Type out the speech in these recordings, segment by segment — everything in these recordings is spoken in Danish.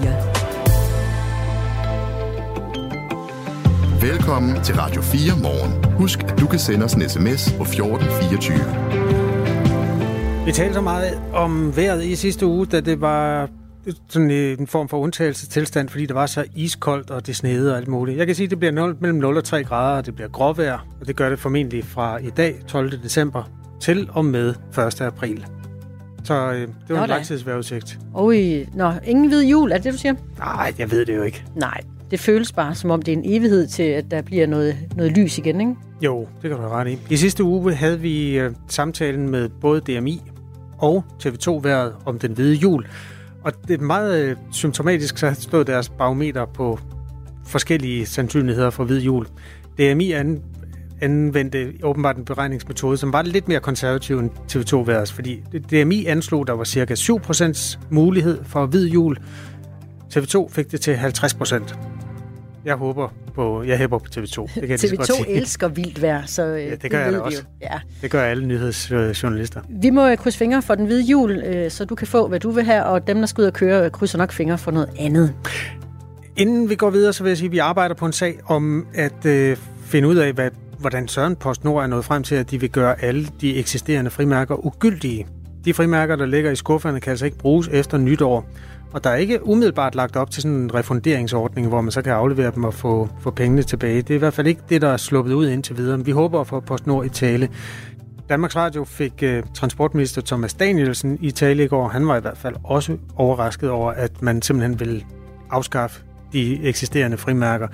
4. Velkommen til Radio 4 morgen. Husk, at du kan sende os en sms på 1424. Vi talte så meget om vejret i sidste uge, da det var sådan en form for undtagelsestilstand, fordi det var så iskoldt, og det snede og alt muligt. Jeg kan sige, at det bliver 0, mellem 0 og 3 grader, og det bliver gråvejr, og det gør det formentlig fra i dag, 12. december, til og med 1. april. Så øh, det var Nå en langtidsvejrudsigt. Oj, nå, ingen hvid jul, er det det, du siger? Nej, jeg ved det jo ikke. Nej, det føles bare, som om det er en evighed til, at der bliver noget, noget lys igen, ikke? Jo, det kan du have ret i. I sidste uge havde vi øh, samtalen med både DMI og TV2-været om den hvide jul. Og det er meget øh, symptomatisk, så stod deres barometer på forskellige sandsynligheder for hvid jul. DMI an, anvendte åbenbart en beregningsmetode, som var lidt mere konservativ end TV2-værets, fordi DMI anslog, der var cirka 7% mulighed for hvid jul. TV2 fik det til 50%. Jeg håber på, jeg hæpper på TV2. Det kan jeg lige så godt TV2 sige. elsker vildt vejr, så øh, Ja, det gør jeg ved også. jo. Ja. Det gør alle nyhedsjournalister. Vi må øh, krydse fingre for den hvide jul, øh, så du kan få, hvad du vil have, og dem, der skal ud og køre, øh, krydser nok fingre for noget andet. Inden vi går videre, så vil jeg sige, at vi arbejder på en sag om at øh, finde ud af, hvad, hvordan Søren PostNord er nået frem til, at de vil gøre alle de eksisterende frimærker ugyldige. De frimærker, der ligger i skufferne, kan altså ikke bruges efter nytår. Og der er ikke umiddelbart lagt op til sådan en refunderingsordning, hvor man så kan aflevere dem og få, få pengene tilbage. Det er i hvert fald ikke det, der er sluppet ud indtil videre. Men vi håber at få PostNord i tale. Danmarks Radio fik uh, transportminister Thomas Danielsen i tale i går. Han var i hvert fald også overrasket over, at man simpelthen vil afskaffe de eksisterende frimærker.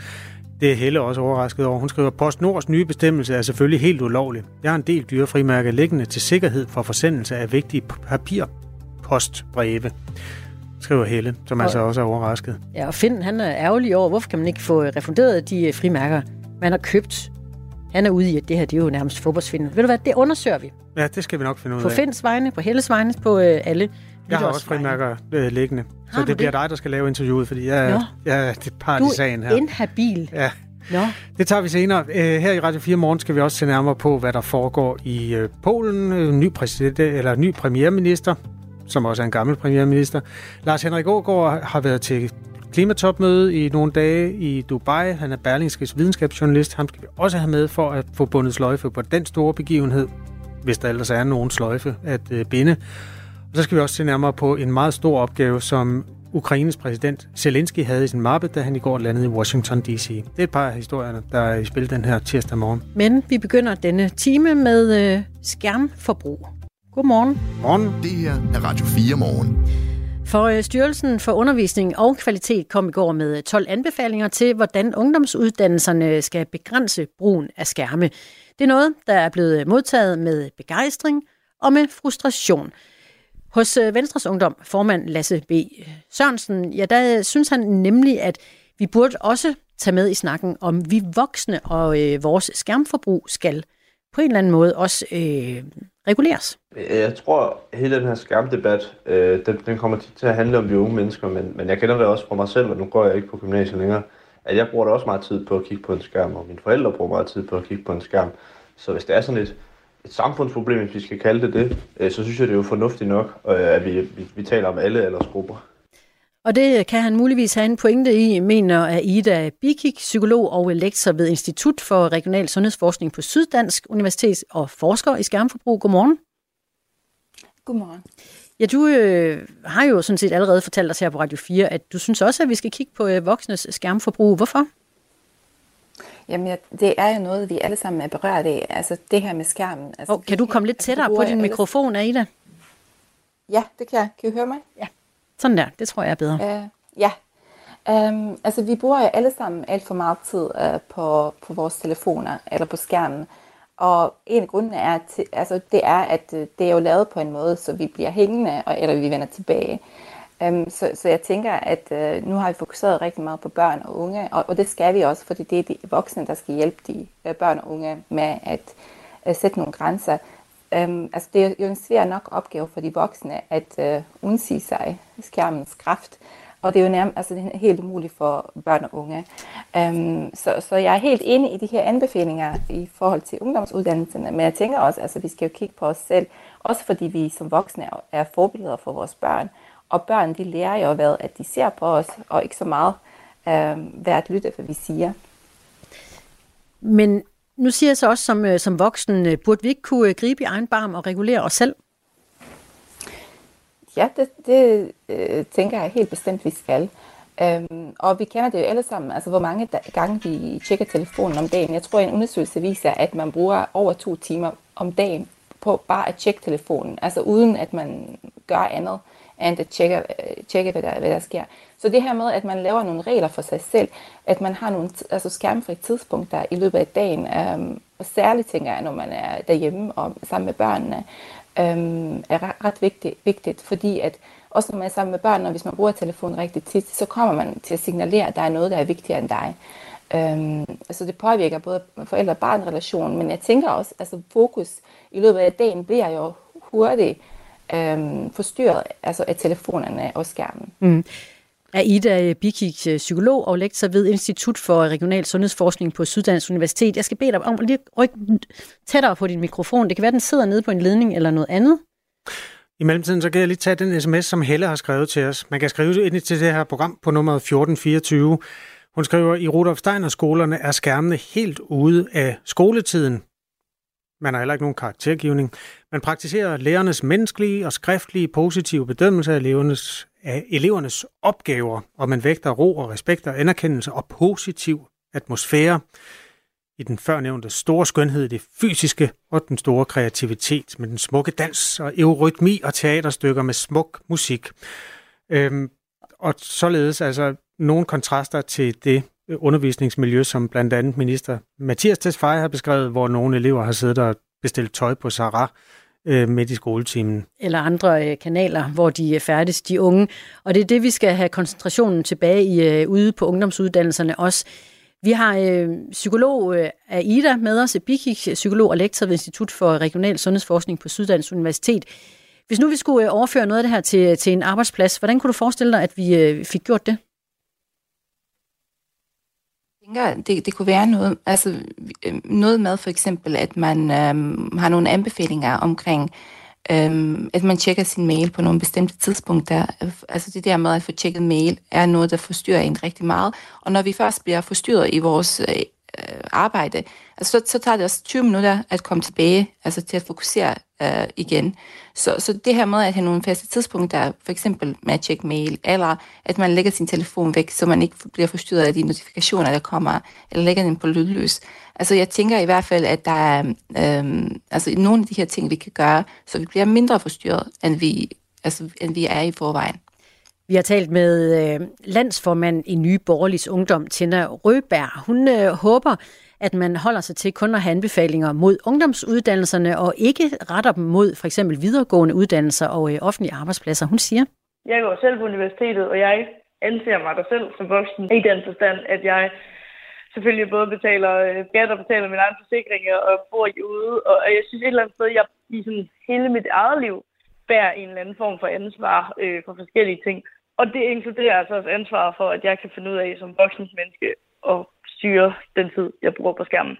Det er Helle også overrasket over. Hun skriver, PostNords nye bestemmelse er selvfølgelig helt ulovlig. Jeg har en del dyre frimærker liggende til sikkerhed for forsendelse af vigtige papirpostbreve, skriver Helle, som Og- altså også er overrasket. Ja, og Finn, han er ærgerlig over, hvorfor kan man ikke få øh, refunderet de øh, frimærker, man har købt. Han er ude i, at det her det er jo nærmest fodboldsvindel. Ved du hvad, det undersøger vi. Ja, det skal vi nok finde ud På af. Finns vegne, på Helles vegne, på øh, alle. Jeg har også frimærker øh, liggende. Har Så du det bliver det? dig, der skal lave interviewet, fordi jeg, Nå. jeg er det part Du i sagen her. er inhabil. Ja, Nå, det tager vi senere. Øh, Her i Radio 4 Morgen skal vi også se nærmere på, hvad der foregår i øh, Polen. Øh, Ny præsident, eller ny premierminister, som også er en gammel premierminister. Lars Henrik Aagaard har været til klimatopmøde i nogle dage i Dubai. Han er Berlingskes videnskabsjournalist. Ham skal vi også have med for at få bundet sløjfe på den store begivenhed, hvis der ellers er nogen sløjfe at øh, binde. Og så skal vi også se nærmere på en meget stor opgave, som Ukraines præsident Zelensky havde i sin mappe, da han i går landede i Washington D.C. Det er et par af historierne, der er i spil den her tirsdag morgen. men vi begynder denne time med øh, skærmforbrug. Godmorgen. Morgen. Det her er Radio 4 morgen. For øh, Styrelsen for Undervisning og Kvalitet kom i går med øh, 12 anbefalinger til, hvordan ungdomsuddannelserne øh, skal begrænse brugen af skærme. Det er noget, der er blevet modtaget med begejstring og med frustration. Hos Venstres Ungdom, formand Lasse B. Sørensen, ja, der synes han nemlig, at vi burde også tage med i snakken om, vi voksne og øh, vores skærmforbrug skal på en eller anden måde også øh, reguleres. Øh, jeg tror, at hele den her skærmdebat, øh, den, den kommer tit til at handle om de unge mennesker, men, men jeg kender det også fra mig selv, og nu går jeg ikke på gymnasiet længere, at jeg bruger da også meget tid på at kigge på en skærm, og mine forældre bruger meget tid på at kigge på en skærm. Så hvis det er sådan et, et samfundsproblem, hvis vi skal kalde det det, øh, så synes jeg, det er jo fornuftigt nok, øh, at vi, vi, vi taler om alle aldersgrupper. Og det kan han muligvis have en pointe i, mener Aida Bikik, psykolog og lektor ved Institut for Regional Sundhedsforskning på Syddansk Universitet og forsker i skærmforbrug. Godmorgen. Godmorgen. Ja, du øh, har jo sådan set allerede fortalt os her på Radio 4, at du synes også, at vi skal kigge på øh, voksnes skærmforbrug. Hvorfor? Jamen, ja, det er jo noget, vi alle sammen er berørt af. Altså det her med skærmen. Altså, Og kan du komme lidt altså, tættere på din mikrofon, Aida? Ja, det kan jeg. Kan I høre mig? Sådan der, det tror jeg er bedre. Uh, ja. Um, altså vi bruger jo alle sammen alt for meget tid uh, på, på vores telefoner eller på skærmen. Og en af grundene er, til, altså, det er, at øh, det er jo lavet på en måde, så vi bliver hængende, og, eller vi vender tilbage. Um, så, så jeg tænker, at uh, nu har vi fokuseret rigtig meget på børn og unge, og, og det skal vi også, fordi det er de voksne, der skal hjælpe de uh, børn og unge med at uh, sætte nogle grænser øhm, altså det er jo en svær nok opgave for de voksne at øh, undsige sig skærmens kraft. Og det er jo nærmest altså, det er helt umuligt for børn og unge. Øhm, så, så jeg er helt enig i de her anbefalinger i forhold til ungdomsuddannelserne, men jeg tænker også, at altså vi skal jo kigge på os selv, også fordi vi som voksne er forbilleder for vores børn. Og børn, de lærer jo hvad, at de ser på os, og ikke så meget um, hvad at lytte, hvad vi siger. Men nu siger jeg så også, som, øh, som voksen, øh, burde vi ikke kunne øh, gribe i egen barm og regulere os selv? Ja, det, det øh, tænker jeg helt bestemt, vi skal. Øhm, og vi kender det jo alle sammen, altså hvor mange gange vi tjekker telefonen om dagen. Jeg tror, en undersøgelse viser, at man bruger over to timer om dagen på bare at tjekke telefonen, altså uden at man gør andet andet at tjekke, tjekke hvad, der, hvad der sker. Så det her med, at man laver nogle regler for sig selv, at man har nogle altså skærmfri tidspunkter i løbet af dagen, øhm, og særligt tænker jeg, når man er derhjemme og sammen med børnene, øhm, er ret vigtigt, vigtigt, fordi at også når man er sammen med børn, og hvis man bruger telefonen rigtig tit, så kommer man til at signalere, at der er noget, der er vigtigere end dig. Øhm, altså det påvirker både forældre-barn-relationen, men jeg tænker også, altså fokus i løbet af dagen bliver jo hurtigt øhm, forstyrret altså af telefonerne og skærmen. Mm er Ida Bikik, øh, psykolog og lektor ved Institut for Regional Sundhedsforskning på Syddansk Universitet. Jeg skal bede dig om at lige rykke tættere på din mikrofon. Det kan være, den sidder nede på en ledning eller noget andet. I mellemtiden så kan jeg lige tage den sms, som Helle har skrevet til os. Man kan skrive ind til det her program på nummer 1424. Hun skriver, i Rudolf Steiner skolerne er skærmene helt ude af skoletiden. Man har heller ikke nogen karaktergivning. Man praktiserer lærernes menneskelige og skriftlige positive bedømmelse af elevernes, af elevernes opgaver, og man vægter ro og respekt og anerkendelse og positiv atmosfære i den førnævnte store skønhed, det fysiske og den store kreativitet med den smukke dans og eurytmi og teaterstykker med smuk musik. Øhm, og således altså nogle kontraster til det undervisningsmiljø, som blandt andet minister Mathias Tesfaye har beskrevet, hvor nogle elever har siddet og bestilt tøj på Sarah øh, midt i skoletimen. Eller andre øh, kanaler, hvor de er færdes, de unge. Og det er det, vi skal have koncentrationen tilbage i øh, ude på ungdomsuddannelserne også. Vi har øh, psykolog øh, Aida med os, Bikik, psykolog og lektor ved Institut for Regional Sundhedsforskning på Syddansk Universitet. Hvis nu vi skulle øh, overføre noget af det her til, til en arbejdsplads, hvordan kunne du forestille dig, at vi øh, fik gjort det? Tænker, det, det kunne være noget, altså øh, noget med for eksempel, at man øhm, har nogle anbefalinger omkring, øhm, at man tjekker sin mail på nogle bestemte tidspunkter. Altså det der med at få tjekket mail er noget, der forstyrrer en rigtig meget. Og når vi først bliver forstyrret i vores øh, arbejde, altså så, så tager det os 20 minutter at komme tilbage, altså til at fokusere øh, igen. Så, så det her med at have nogle faste tidspunkter, for eksempel med at tjekke mail, eller at man lægger sin telefon væk, så man ikke bliver forstyrret af de notifikationer, der kommer, eller lægger den på lydløs. Altså jeg tænker i hvert fald, at der er øhm, altså, nogle af de her ting, vi kan gøre, så vi bliver mindre forstyrret, end vi, altså, end vi er i forvejen. Vi har talt med øh, landsformand i Nye Borgerligs Ungdom, Tina Røberg. Hun øh, håber, at man holder sig til kun at have anbefalinger mod ungdomsuddannelserne og ikke retter dem mod for eksempel videregående uddannelser og øh, offentlige arbejdspladser. Hun siger, Jeg går selv på universitetet, og jeg anser mig der selv som voksen i den forstand, at jeg selvfølgelig både betaler øh, skat og betaler mine egne forsikringer og bor ude. Og jeg synes et eller andet sted, jeg i sådan hele mit eget liv bærer en eller anden form for ansvar øh, for forskellige ting. Og det inkluderer altså også ansvaret for, at jeg kan finde ud af som voksen menneske at styre den tid, jeg bruger på skærmen.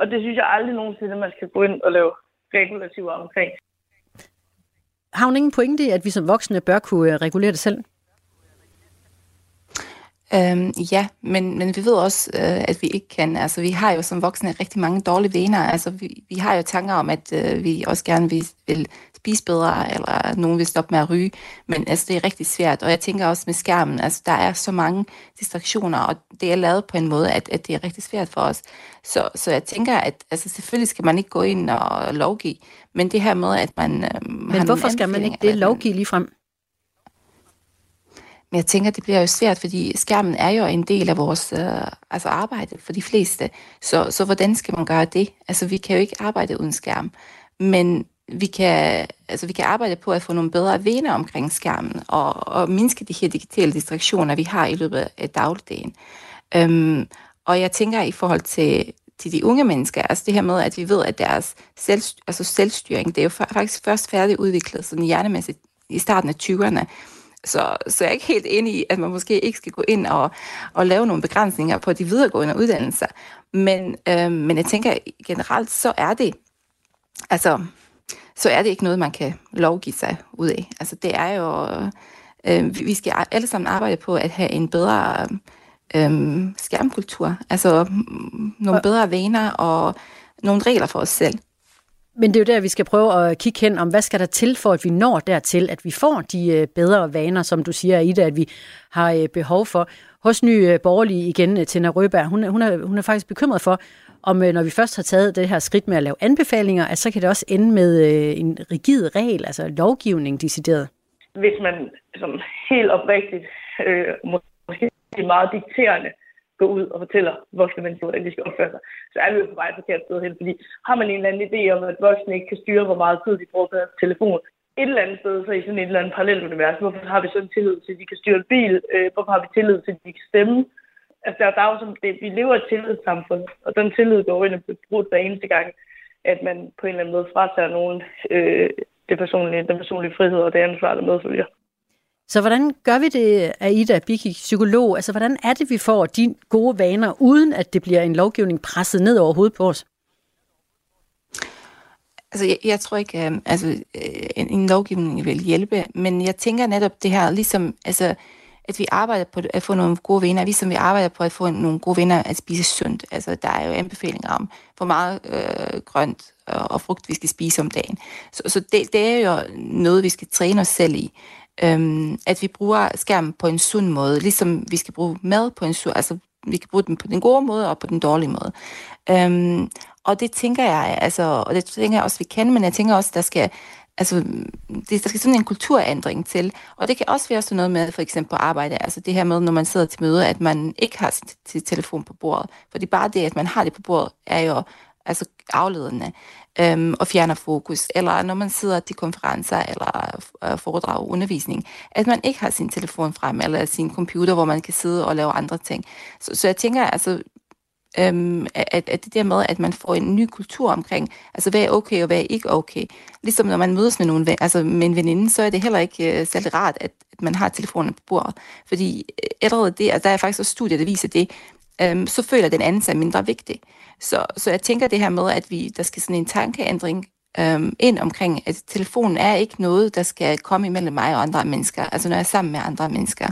Og det synes jeg aldrig nogensinde, man skal gå ind og lave regulativer omkring. Har hun ingen pointe i, at vi som voksne bør kunne øh, regulere det selv? Øhm, ja, men, men vi ved også, øh, at vi ikke kan. Altså, vi har jo som voksne rigtig mange dårlige venner. Altså, vi, vi har jo tanker om, at øh, vi også gerne vil, vil spise bedre, eller nogen vil stoppe med at ryge. Men altså, det er rigtig svært. Og jeg tænker også med skærmen, altså, der er så mange distraktioner, og det er lavet på en måde, at, at det er rigtig svært for os. Så, så jeg tænker, at altså, selvfølgelig skal man ikke gå ind og lovgive, men det her med, at man... Øh, men hvorfor skal man ikke det lovgive lige frem? Men jeg tænker, det bliver jo svært, fordi skærmen er jo en del af vores øh, altså arbejde for de fleste. Så, så hvordan skal man gøre det? Altså, vi kan jo ikke arbejde uden skærm. Men vi kan, altså, vi kan arbejde på at få nogle bedre venner omkring skærmen, og, og mindske de her digitale distraktioner, vi har i løbet af dagligdagen. Øhm, og jeg tænker i forhold til, til de unge mennesker, altså det her med, at vi ved, at deres selv, altså selvstyring, det er jo faktisk først færdigudviklet sådan hjernemæssigt i starten af 20'erne. Så, så jeg er ikke helt enig i, at man måske ikke skal gå ind og, og lave nogle begrænsninger på de videregående uddannelser. Men, øh, men jeg tænker generelt, så er det, altså, så er det ikke noget, man kan lovgive sig ud af. Altså det er jo, øh, vi skal alle sammen arbejde på at have en bedre øh, skærmkultur, altså nogle bedre vaner og nogle regler for os selv. Men det er jo der, vi skal prøve at kigge hen om, hvad skal der til, for at vi når dertil, at vi får de øh, bedre vaner, som du siger, Ida, at vi har øh, behov for. Hos Ny øh, Borgerlige igen, øh, Tina Røberg, hun, hun, er, hun er faktisk bekymret for, om øh, når vi først har taget det her skridt med at lave anbefalinger, at så kan det også ende med en rigid regel, altså lovgivning decideret. Hvis man som helt oprigtigt, øh, måske meget dikterende, går ud og fortæller voksne mennesker, hvordan de skal opføre sig, så er vi jo på vej forkert sted hen. Fordi har man en eller anden idé om, at voksne ikke kan styre, hvor meget tid de bruger på deres telefon, et eller andet sted, så i sådan et eller andet parallelt univers, hvorfor har vi sådan tillid til, at de kan styre en bil? Øh, hvorfor har vi tillid til, at de kan stemme? Altså, der, der er jo som, det, vi lever i et tillidssamfund, og den tillid går ind og bliver brugt hver eneste gang, at man på en eller anden måde fratager nogen øh, det personlige, den personlige frihed og det ansvar, der medfølger. Så hvordan gør vi det, Aida Biki, psykolog? Altså, hvordan er det, vi får de gode vaner, uden at det bliver en lovgivning presset ned over hovedet på os? Altså, jeg, jeg tror ikke, um, altså, øh, en, en lovgivning vil hjælpe, men jeg tænker netop det her, ligesom, altså, at vi arbejder på at få nogle gode venner, ligesom vi arbejder på at få nogle gode venner at spise sundt. Altså, der er jo anbefalinger om, hvor meget øh, grønt og, og frugt vi skal spise om dagen. Så, så det, det er jo noget, vi skal træne os selv i øhm, at vi bruger skærmen på en sund måde, ligesom vi skal bruge mad på en sund, altså vi kan bruge den på den gode måde og på den dårlige måde. Øhm, og det tænker jeg, altså, og det tænker jeg også, vi kan, men jeg tænker også, der skal, altså, det, der skal sådan en kulturændring til. Og det kan også være sådan noget med, for eksempel på arbejde, altså det her med, når man sidder til møde, at man ikke har sin telefon på bordet. Fordi bare det, at man har det på bordet, er jo altså afledende øhm, og fjerner fokus, eller når man sidder til konferencer eller øh, foredrag og undervisning, at man ikke har sin telefon frem, eller sin computer, hvor man kan sidde og lave andre ting. Så, så jeg tænker, altså, øhm, at, at det der med, at man får en ny kultur omkring, altså hvad er okay og hvad er ikke okay. Ligesom når man mødes med, nogen, altså med en veninde, så er det heller ikke øh, særlig rart, at, at man har telefonen på bordet. Fordi øh, allerede det, altså der er faktisk også studier, der viser det, øhm, så føler den anden sig mindre vigtig. Så, så jeg tænker det her med, at vi, der skal sådan en tankeændring øhm, ind omkring, at telefonen er ikke noget, der skal komme imellem mig og andre mennesker, altså når jeg er sammen med andre mennesker.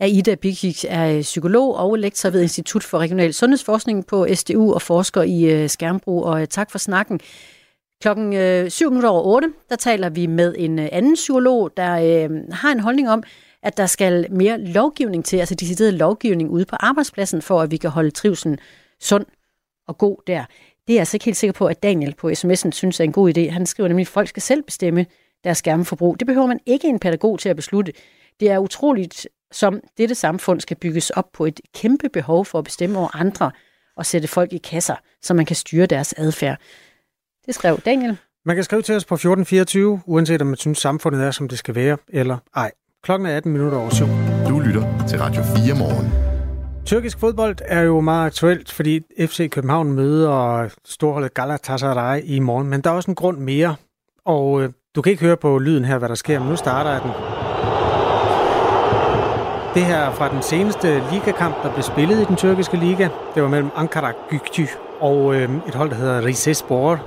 Aida Bikic er øh, psykolog og lektor ved Institut for Regional Sundhedsforskning på SDU og forsker i øh, skærmbrug, og øh, tak for snakken. Klokken 7 minutter over 8, der taler vi med en anden psykolog, der øh, har en holdning om, at der skal mere lovgivning til, altså decideret lovgivning ude på arbejdspladsen, for at vi kan holde trivselen sund og god der. Det er jeg altså ikke helt sikker på, at Daniel på sms'en synes er en god idé. Han skriver nemlig, at folk skal selv bestemme deres skærmforbrug. Det behøver man ikke en pædagog til at beslutte. Det er utroligt, som dette samfund skal bygges op på et kæmpe behov for at bestemme over andre og sætte folk i kasser, så man kan styre deres adfærd. Det skrev Daniel. Man kan skrive til os på 1424, uanset om man synes, samfundet er, som det skal være, eller ej. Klokken er 18 minutter over syv. Du lytter til Radio 4 morgen. Tyrkisk fodbold er jo meget aktuelt, fordi FC København møder storholdet Galatasaray i morgen, men der er også en grund mere, og øh, du kan ikke høre på lyden her, hvad der sker, men nu starter jeg den. Det her er fra den seneste ligakamp, der blev spillet i den tyrkiske liga. Det var mellem Ankara Gücü og øh, et hold, der hedder Rizespor.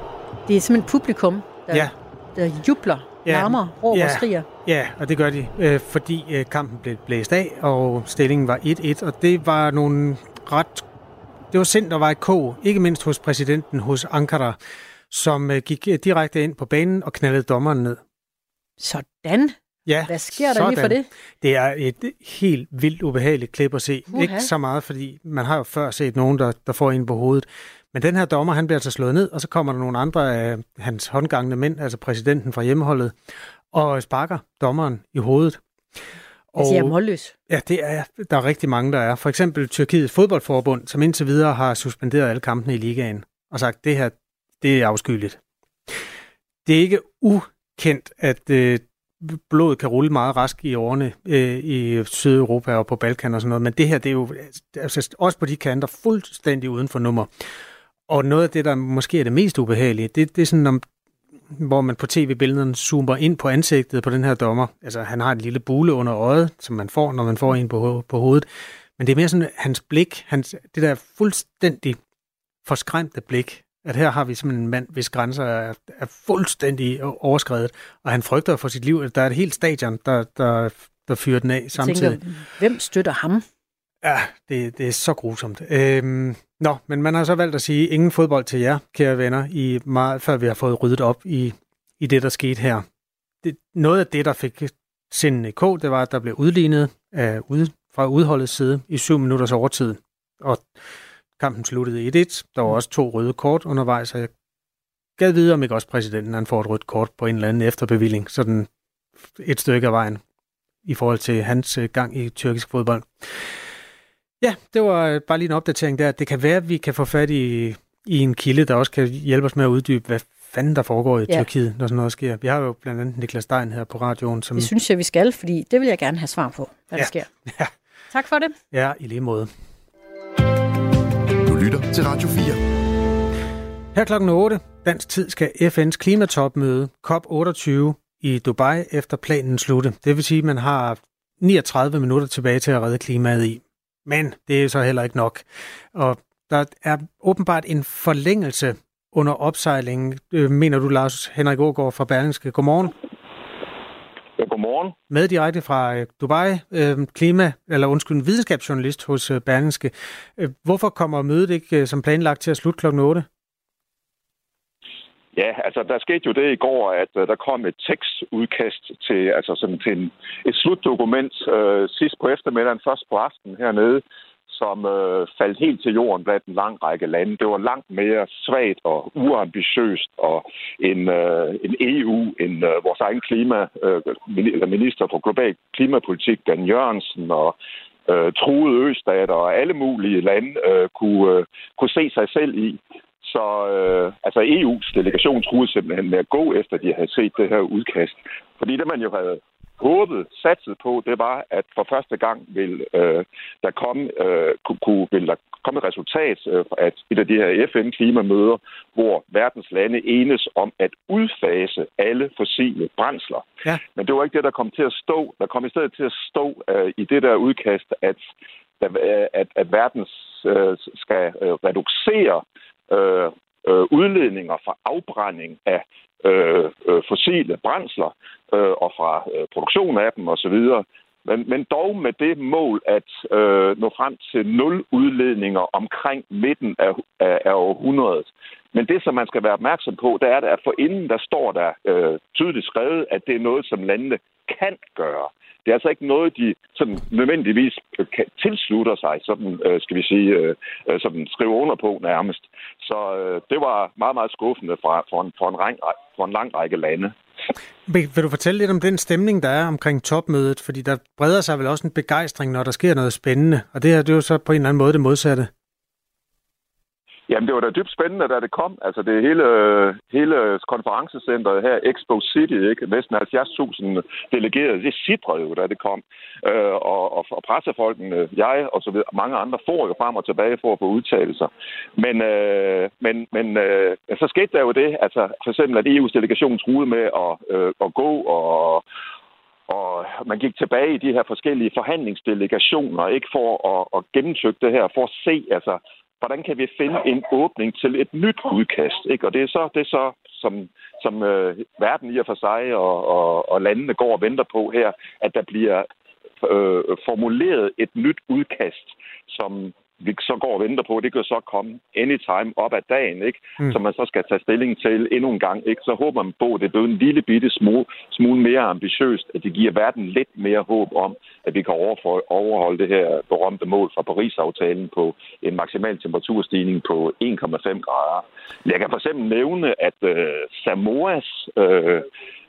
Det er simpelthen publikum, der, ja. der jubler ja, larmer, råber ja, og skriger. Ja, og det gør de, øh, fordi øh, kampen blev blæst af, og stillingen var 1-1, og det var nogle ret... Det var sind, der var et kog, ikke mindst hos præsidenten hos Ankara, som øh, gik øh, direkte ind på banen og knaldede dommeren ned. Sådan? Ja, Hvad sker der sådan. lige for det? Det er et helt vildt ubehageligt klip at se. Uh-huh. Ikke så meget, fordi man har jo før set nogen, der, der får en på hovedet. Men den her dommer, han bliver altså slået ned, og så kommer der nogle andre af hans håndgangende mænd, altså præsidenten fra hjemmeholdet, og sparker dommeren i hovedet. Og, det er målløs. Ja, det er, der er rigtig mange, der er. For eksempel Tyrkiets fodboldforbund, som indtil videre har suspenderet alle kampene i ligaen, og sagt, det her, det er afskyeligt. Det er ikke ukendt, at øh, blodet kan rulle meget rask i årene øh, i Sydeuropa og på Balkan og sådan noget, men det her, det er jo altså, også på de kanter fuldstændig uden for nummer. Og noget af det, der måske er det mest ubehagelige, det, det er sådan, om, hvor man på tv-billederne zoomer ind på ansigtet på den her dommer. Altså, han har et lille bule under øjet, som man får, når man får en på, på hovedet. Men det er mere sådan, hans blik, hans, det der fuldstændig forskræmte blik, at her har vi simpelthen en mand, hvis grænser er, er fuldstændig overskrevet, og han frygter for sit liv. Der er et helt stadion, der, der, der fyrer den af samtidig. Tænker, hvem støtter ham? Ja, det, det er så grusomt. Øhm, nå, men man har så valgt at sige, ingen fodbold til jer, kære venner, i meget, før vi har fået ryddet op i, i det, der skete her. Det, noget af det, der fik sinden i k, det var, at der blev udlignet af, ud, fra udholdets side i syv minutters overtid. Og kampen sluttede 1-1. Der var også to røde kort undervejs, og jeg gad vide, om ikke også præsidenten han får et rødt kort på en eller anden efterbevilling, sådan et stykke af vejen i forhold til hans øh, gang i tyrkisk fodbold. Ja, det var øh, bare lige en opdatering der. Det kan være, at vi kan få fat i, i en kilde, der også kan hjælpe os med at uddybe, hvad fanden der foregår i ja. Tyrkiet, når sådan noget sker. Vi har jo blandt andet Niklas Stein her på radioen. Som... Det synes jeg, vi skal, fordi det vil jeg gerne have svar på, hvad ja. der sker. Ja. Tak for det. Ja, i lige måde. Lytter til Radio 4. Her klokken 8, dansk tid, skal FN's klimatopmøde COP28 i Dubai efter planen slutte. Det vil sige, at man har 39 minutter tilbage til at redde klimaet i. Men det er så heller ikke nok. Og der er åbenbart en forlængelse under opsejlingen, øh, mener du, Lars Henrik Ågaard fra Berlingske. Godmorgen. Ja, godmorgen. Med direkte fra øh, Dubai, øh, klima, eller undskyld, videnskabsjournalist hos Berlingske. Hvorfor kommer mødet ikke som planlagt til at slutte klokken 8? Ja, altså der skete jo det i går, at uh, der kom et tekstudkast til, altså sådan til en, et slutdokument uh, sidst på eftermiddagen, først på aftenen hernede, som øh, faldt helt til jorden blandt en lang række lande. Det var langt mere svagt og uambitiøst og en, øh, en EU, en øh, vores egen klima, øh, minister for global klimapolitik, Dan Jørgensen og øh, truede østater og alle mulige lande øh, kunne, øh, kunne se sig selv i. Så øh, altså EU's delegation troede simpelthen med at gå efter, de havde set det her udkast. Fordi det, man jo havde håbet, satset på, det var, at for første gang vil øh, der komme, øh, kunne, vil der komme et resultat øh, at et af de her FN-klimamøder, hvor verdens lande enes om at udfase alle fossile brændsler. Ja. Men det var ikke det, der kom til at stå. Der kom i stedet til at stå øh, i det der udkast, at, at, at verden øh, skal øh, reducere øh, øh, udledninger fra afbrænding af øh, øh, fossile brændsler øh, og fra øh, produktion af dem osv., men, men dog med det mål at øh, nå frem til nul udledninger omkring midten af, af, af århundredet. Men det, som man skal være opmærksom på, det er, at for inden der står der øh, tydeligt skrevet, at det er noget, som landene kan gøre. Det er altså ikke noget, de sådan nødvendigvis kan tilslutter sig, sådan, øh, skal vi sige, øh, øh sådan skrive under på nærmest. Så øh, det var meget, meget skuffende fra, for, en, for, en, ræng, for en lang række lande. Vil du fortælle lidt om den stemning, der er omkring topmødet? Fordi der breder sig vel også en begejstring, når der sker noget spændende. Og det her det er jo så på en eller anden måde det modsatte. Jamen, det var da dybt spændende, da det kom. Altså, det hele, hele konferencecenteret her, Expo City, ikke? næsten 70.000 delegerede, det sidrede jo, da det kom. Øh, og, og, og pressefolkene, jeg og så videre, mange andre, får jo frem og tilbage for at få udtalelser. Men, øh, men, men øh, så skete der jo det, altså for eksempel, at EU's delegation truede med at, øh, at gå og, og man gik tilbage i de her forskellige forhandlingsdelegationer, ikke for at, at gennemtykke det her, for at se, altså, hvordan kan vi finde en åbning til et nyt udkast? Ikke? Og det er så, det er så som, som øh, verden i og for sig og, og, og landene går og venter på her, at der bliver øh, formuleret et nyt udkast, som vi så går og venter på, det kan så komme anytime op ad dagen, ikke? Mm. som man så skal tage stilling til endnu en gang. Ikke? Så håber man på, at det bliver en lille bitte smule, smule mere ambitiøst, at det giver verden lidt mere håb om, at vi kan overholde det her berømte mål fra Paris-aftalen på en maksimal temperaturstigning på 1,5 grader. Jeg kan for eksempel nævne, at øh, Samoas øh,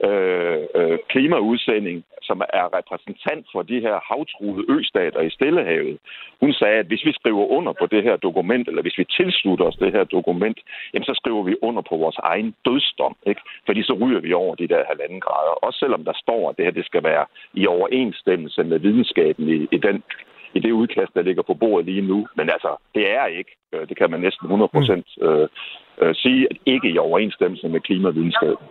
øh, øh, klimaudsending, som er repræsentant for de her havtruede østater i Stillehavet, hun sagde, at hvis vi skriver under på det her dokument, eller hvis vi tilslutter os det her dokument, jamen så skriver vi under på vores egen dødsdom, ikke? fordi så ryger vi over de der halvanden grader. Også selvom der står, at det her det skal være i overensstemmelse med videnskaben i, i den i det udkast, der ligger på bordet lige nu. Men altså, det er ikke. Øh, det kan man næsten 100% mm. øh, øh, sige, at ikke i overensstemmelse med klimavidenskaben.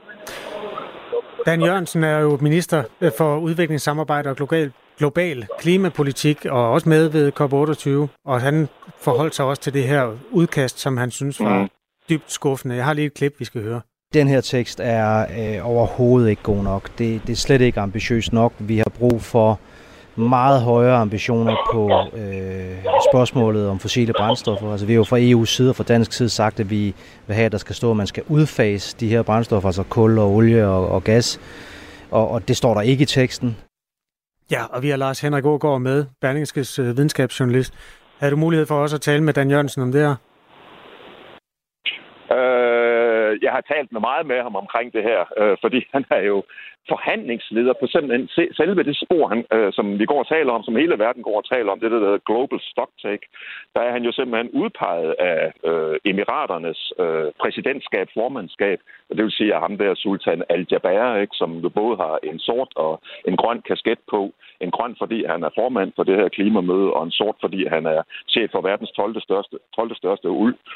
Dan Jørgensen er jo minister for udviklingssamarbejde og global, global klimapolitik, og også med ved COP28, og han forholdt sig også til det her udkast, som han synes var mm. dybt skuffende. Jeg har lige et klip, vi skal høre. Den her tekst er øh, overhovedet ikke god nok. Det, det er slet ikke ambitiøst nok. Vi har brug for meget højere ambitioner på øh, spørgsmålet om fossile brændstoffer. Altså, vi har jo fra EU's side og fra dansk side sagt, at vi vil have, at der skal stå, at man skal udfase de her brændstoffer, altså kul og olie og, og gas. Og, og det står der ikke i teksten. Ja, og vi har Lars Henrik Aargaard med, Berlingskes øh, videnskabsjournalist. Har du mulighed for også at tale med Dan Jørgensen om det her? Øh, jeg har talt med meget med ham omkring det her, øh, fordi han er jo forhandlingsleder på simpelthen selve det spor, han, øh, som vi går og taler om, som hele verden går og taler om, det der hedder Global Stocktake, der er han jo simpelthen udpeget af øh, Emiraternes øh, præsidentskab, formandskab, og det vil sige, at ham der Sultan Al-Jaber, ikke, som jo både har en sort og en grøn kasket på, en grøn, fordi han er formand for det her klimamøde, og en sort, fordi han er chef for verdens 12. største, 12. største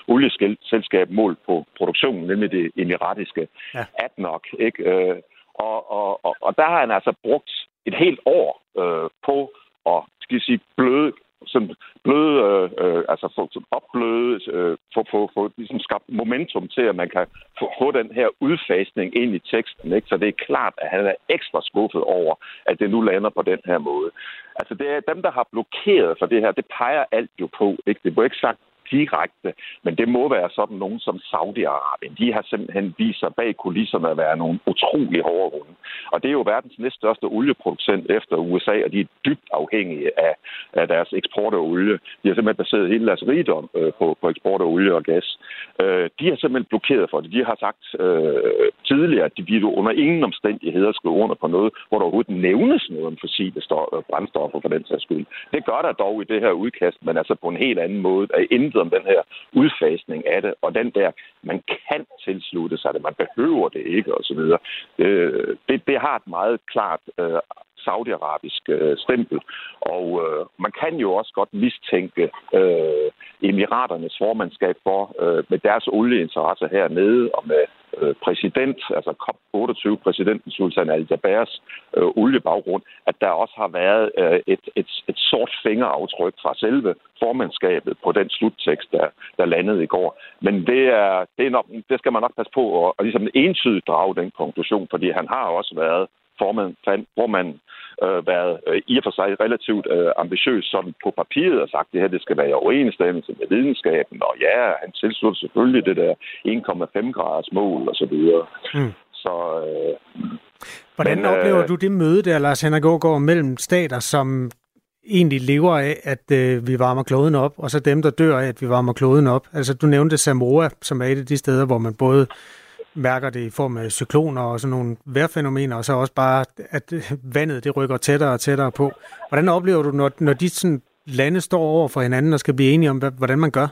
olieselskab målt på produktionen, nemlig det emiratiske ja. ADNOC. Ikke? Øh, og, og, og, og der har han altså brugt et helt år øh, på at skal jeg sige, bløde sådan bløde, øh, øh altså få opbløde, øh, få, få, få ligesom skabt momentum til, at man kan få, få den her udfasning ind i teksten. Ikke? Så det er klart, at han er ekstra skuffet over, at det nu lander på den her måde. Altså det er dem, der har blokeret for det her, det peger alt jo på. Ikke? Det blev ikke sagt direkte, men det må være sådan nogen som Saudi-Arabien. De har simpelthen vist sig bag kulisserne at være nogle utrolig hårde runde. Og det er jo verdens næststørste olieproducent efter USA, og de er dybt afhængige af, af deres eksport af olie. De har simpelthen baseret hele deres rigdom øh, på, på eksport af olie og gas. Øh, de har simpelthen blokeret for det. De har sagt øh, tidligere, at de vil under ingen omstændigheder skrive under på noget, hvor der overhovedet nævnes noget om fossile brændstoffer for den sags skyld. Det gør der dog i det her udkast, men altså på en helt anden måde. at intet intet om den her udfasning af det, og den der, man kan tilslutte sig det, man behøver det ikke, osv. Det, øh, det, det har et meget klart øh, saudiarabisk øh, stempel. Og øh, man kan jo også godt mistænke øh, Emiraternes formandskab for, øh, med deres olieinteresser hernede og med Øh, præsident, altså COP28-præsidenten Sultan al-Jabers øh, oliebaggrund, at der også har været øh, et, et, et sort fingeraftryk fra selve formandskabet på den sluttekst, der, der landede i går. Men det, er, det, er nok, det skal man nok passe på at, at ligesom entydigt drage den konklusion, fordi han har også været formand, hvor man øh, været øh, i og for sig relativt øh, ambitiøs sådan på papiret og sagt, at det her det skal være i overensstemmelse med videnskaben, og ja, han tilslutter selvfølgelig det der 1,5 graders mål og så videre. Mm. Så, øh, Hvordan men, oplever øh, du det møde der, Lars Henrik Aargaard, mellem stater, som egentlig lever af, at øh, vi varmer kloden op, og så dem, der dør af, at vi varmer kloden op. Altså, du nævnte Samoa, som er et af de steder, hvor man både mærker det i form af cykloner og sådan nogle vejrfænomener, og så også bare, at vandet det rykker tættere og tættere på. Hvordan oplever du, når, når de sådan lande står over for hinanden og skal blive enige om, hvordan man gør?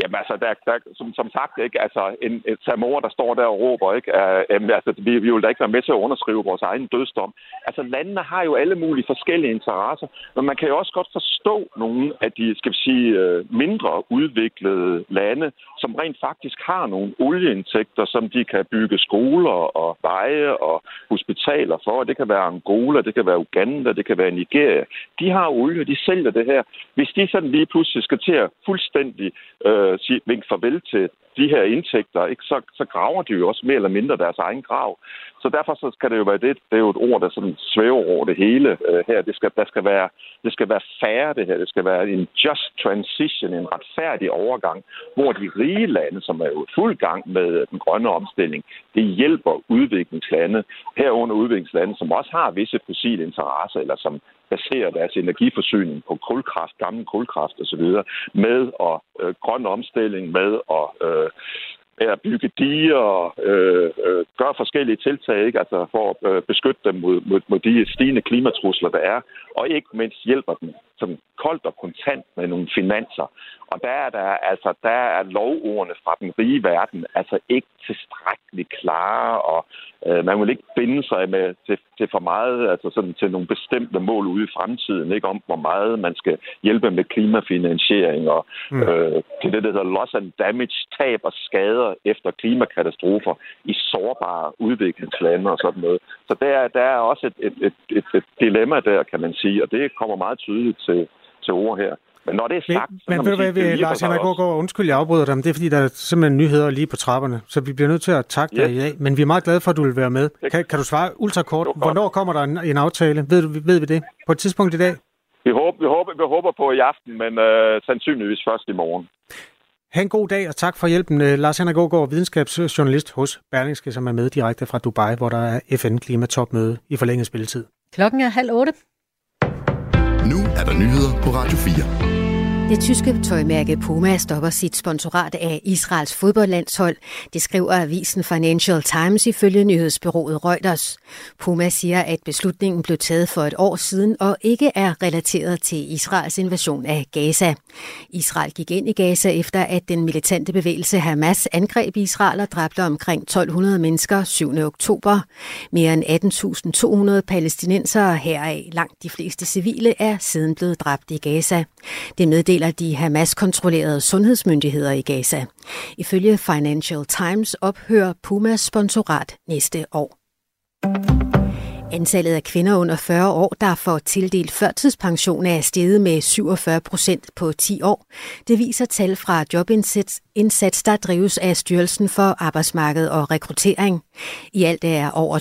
Jamen altså, der, der, som, som sagt, ikke, altså, en, en Samoa, der står der og råber, ikke, uh, altså, vi, vi vil da ikke være med til at underskrive vores egen dødsdom. Altså, landene har jo alle mulige forskellige interesser, men man kan jo også godt forstå nogle af de, skal vi sige, øh, mindre udviklede lande, som rent faktisk har nogle olieindtægter, som de kan bygge skoler og veje og hospitaler for. Det kan være Angola, det kan være Uganda, det kan være Nigeria. De har olie, de sælger det her. Hvis de sådan lige pludselig skal til at fuldstændig uh, øh, sige, vink farvel til de her indtægter, ikke, så, så graver de jo også mere eller mindre deres egen grav. Så derfor så skal det jo være det, det er jo et ord, der sådan svæver over det hele øh, her. Det skal, der skal være, det skal være færre det her. Det skal være en just transition, en retfærdig overgang, hvor de rige lande, som er jo fuld gang med øh, den grønne omstilling, det hjælper udviklingslande, herunder udviklingslande, som også har visse fossile interesser, eller som baserer deres energiforsyning på kulkraft, gammel kulkraft osv., med at øh, grøn omstilling, med at øh, Øh, at bygge diger og øh, øh, gøre forskellige tiltag ikke? Altså for at øh, beskytte dem mod, mod, mod de stigende klimatrusler, der er, og ikke mindst hjælper dem som koldt og kontant med nogle finanser. Og der er, der, altså, der er lovordene fra den rige verden altså ikke tilstrækkeligt klare, og øh, man vil ikke binde sig med til, til for meget, altså sådan til nogle bestemte mål ude i fremtiden, ikke om hvor meget man skal hjælpe med klimafinansiering og mm. øh, til det, der hedder loss and damage, tab og skader efter klimakatastrofer i sårbare udviklingslande og sådan noget. Så der, der er også et, et, et, et, et dilemma der, kan man sige, og det kommer meget tydeligt til, til ord her. Men når det er sagt... Men, men ved du hvad, Lars Henrik Gård, undskyld, jeg afbryder dig, men det er fordi, der er simpelthen nyheder lige på trapperne, så vi bliver nødt til at takke yes. dig i dag. Men vi er meget glade for, at du vil være med. Kan, kan du svare ultrakort? Hvornår kommer der en, en aftale? Ved, du, ved vi det? På et tidspunkt i dag? Vi håber, vi håber, vi håber på i aften, men øh, sandsynligvis først i morgen. Ha' en god dag, og tak for hjælpen. Øh, Lars Henrik Gård, videnskabsjournalist hos Berlingske, som er med direkte fra Dubai, hvor der er FN-klimatopmøde i forlænget spilletid. Klokken er halv otte og nyheder på Radio 4. Det tyske tøjmærke Puma stopper sit sponsorat af Israels fodboldlandshold. Det skriver avisen Financial Times ifølge nyhedsbyrået Reuters. Puma siger, at beslutningen blev taget for et år siden og ikke er relateret til Israels invasion af Gaza. Israel gik ind i Gaza efter, at den militante bevægelse Hamas angreb Israel og dræbte omkring 1200 mennesker 7. oktober. Mere end 18.200 palæstinensere heraf, langt de fleste civile, er siden blevet dræbt i Gaza. Det med meddeler de Hamas-kontrollerede sundhedsmyndigheder i Gaza. Ifølge Financial Times ophører Pumas sponsorat næste år. Antallet af kvinder under 40 år, der får tildelt førtidspension, er steget med 47 procent på 10 år. Det viser tal fra Jobindsats, der drives af Styrelsen for Arbejdsmarked og Rekruttering. I alt er over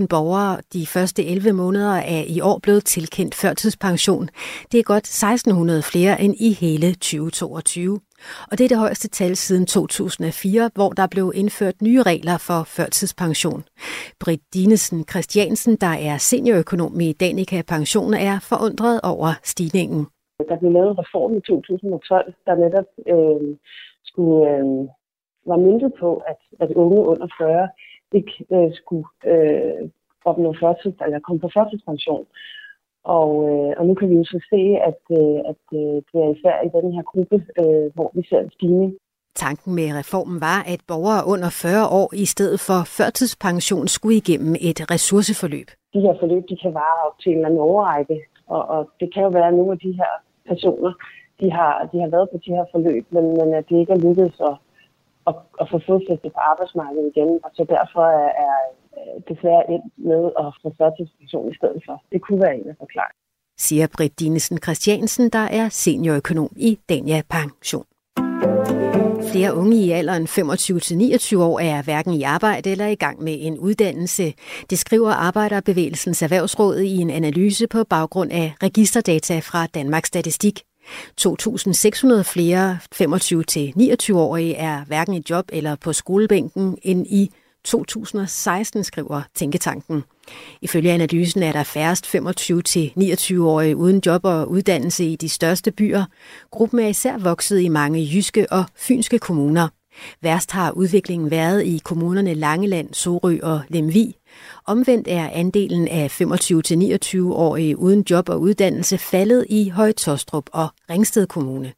20.000 borgere de første 11 måneder af i år blevet tilkendt førtidspension. Det er godt 1600 flere end i hele 2022. Og det er det højeste tal siden 2004, hvor der blev indført nye regler for førtidspension. Britt Dinesen Christiansen, der er seniorøkonom i Danica Pension, er forundret over stigningen. Der blev lavet en reform i 2012, der netop øh, skulle, øh, var myndet på, at, at unge under 40 ikke øh, skulle øh, opnå førtids, eller komme på førtidspension. Og, øh, og nu kan vi jo så se, at, øh, at øh, det er især i den her gruppe, øh, hvor vi ser en stigning. Tanken med reformen var, at borgere under 40 år i stedet for førtidspension skulle igennem et ressourceforløb. De her forløb de kan vare op til en eller anden overrække, og, og det kan jo være, at nogle af de her personer, de har, de har været på de her forløb, men, men at det ikke er lykkedes at, at, at få fodfæste på arbejdsmarkedet igen. Og så derfor er, er øh, desværre endt med at få førtidspension i stedet for. Det kunne være en af forklaringerne. Siger Britt Dinesen Christiansen, der er seniorøkonom i Dania Pension. Flere unge i alderen 25-29 år er hverken i arbejde eller i gang med en uddannelse. Det skriver Arbejderbevægelsens Erhvervsråd i en analyse på baggrund af registerdata fra Danmarks Statistik. 2.600 flere 25-29-årige er hverken i job eller på skolebænken end i 2016, skriver Tænketanken. Ifølge analysen er der færrest 25-29-årige uden job og uddannelse i de største byer. Gruppen er især vokset i mange jyske og fynske kommuner. Værst har udviklingen været i kommunerne Langeland, Sorø og Lemvi. Omvendt er andelen af 25-29-årige uden job og uddannelse faldet i Højtostrup og Ringsted Kommune.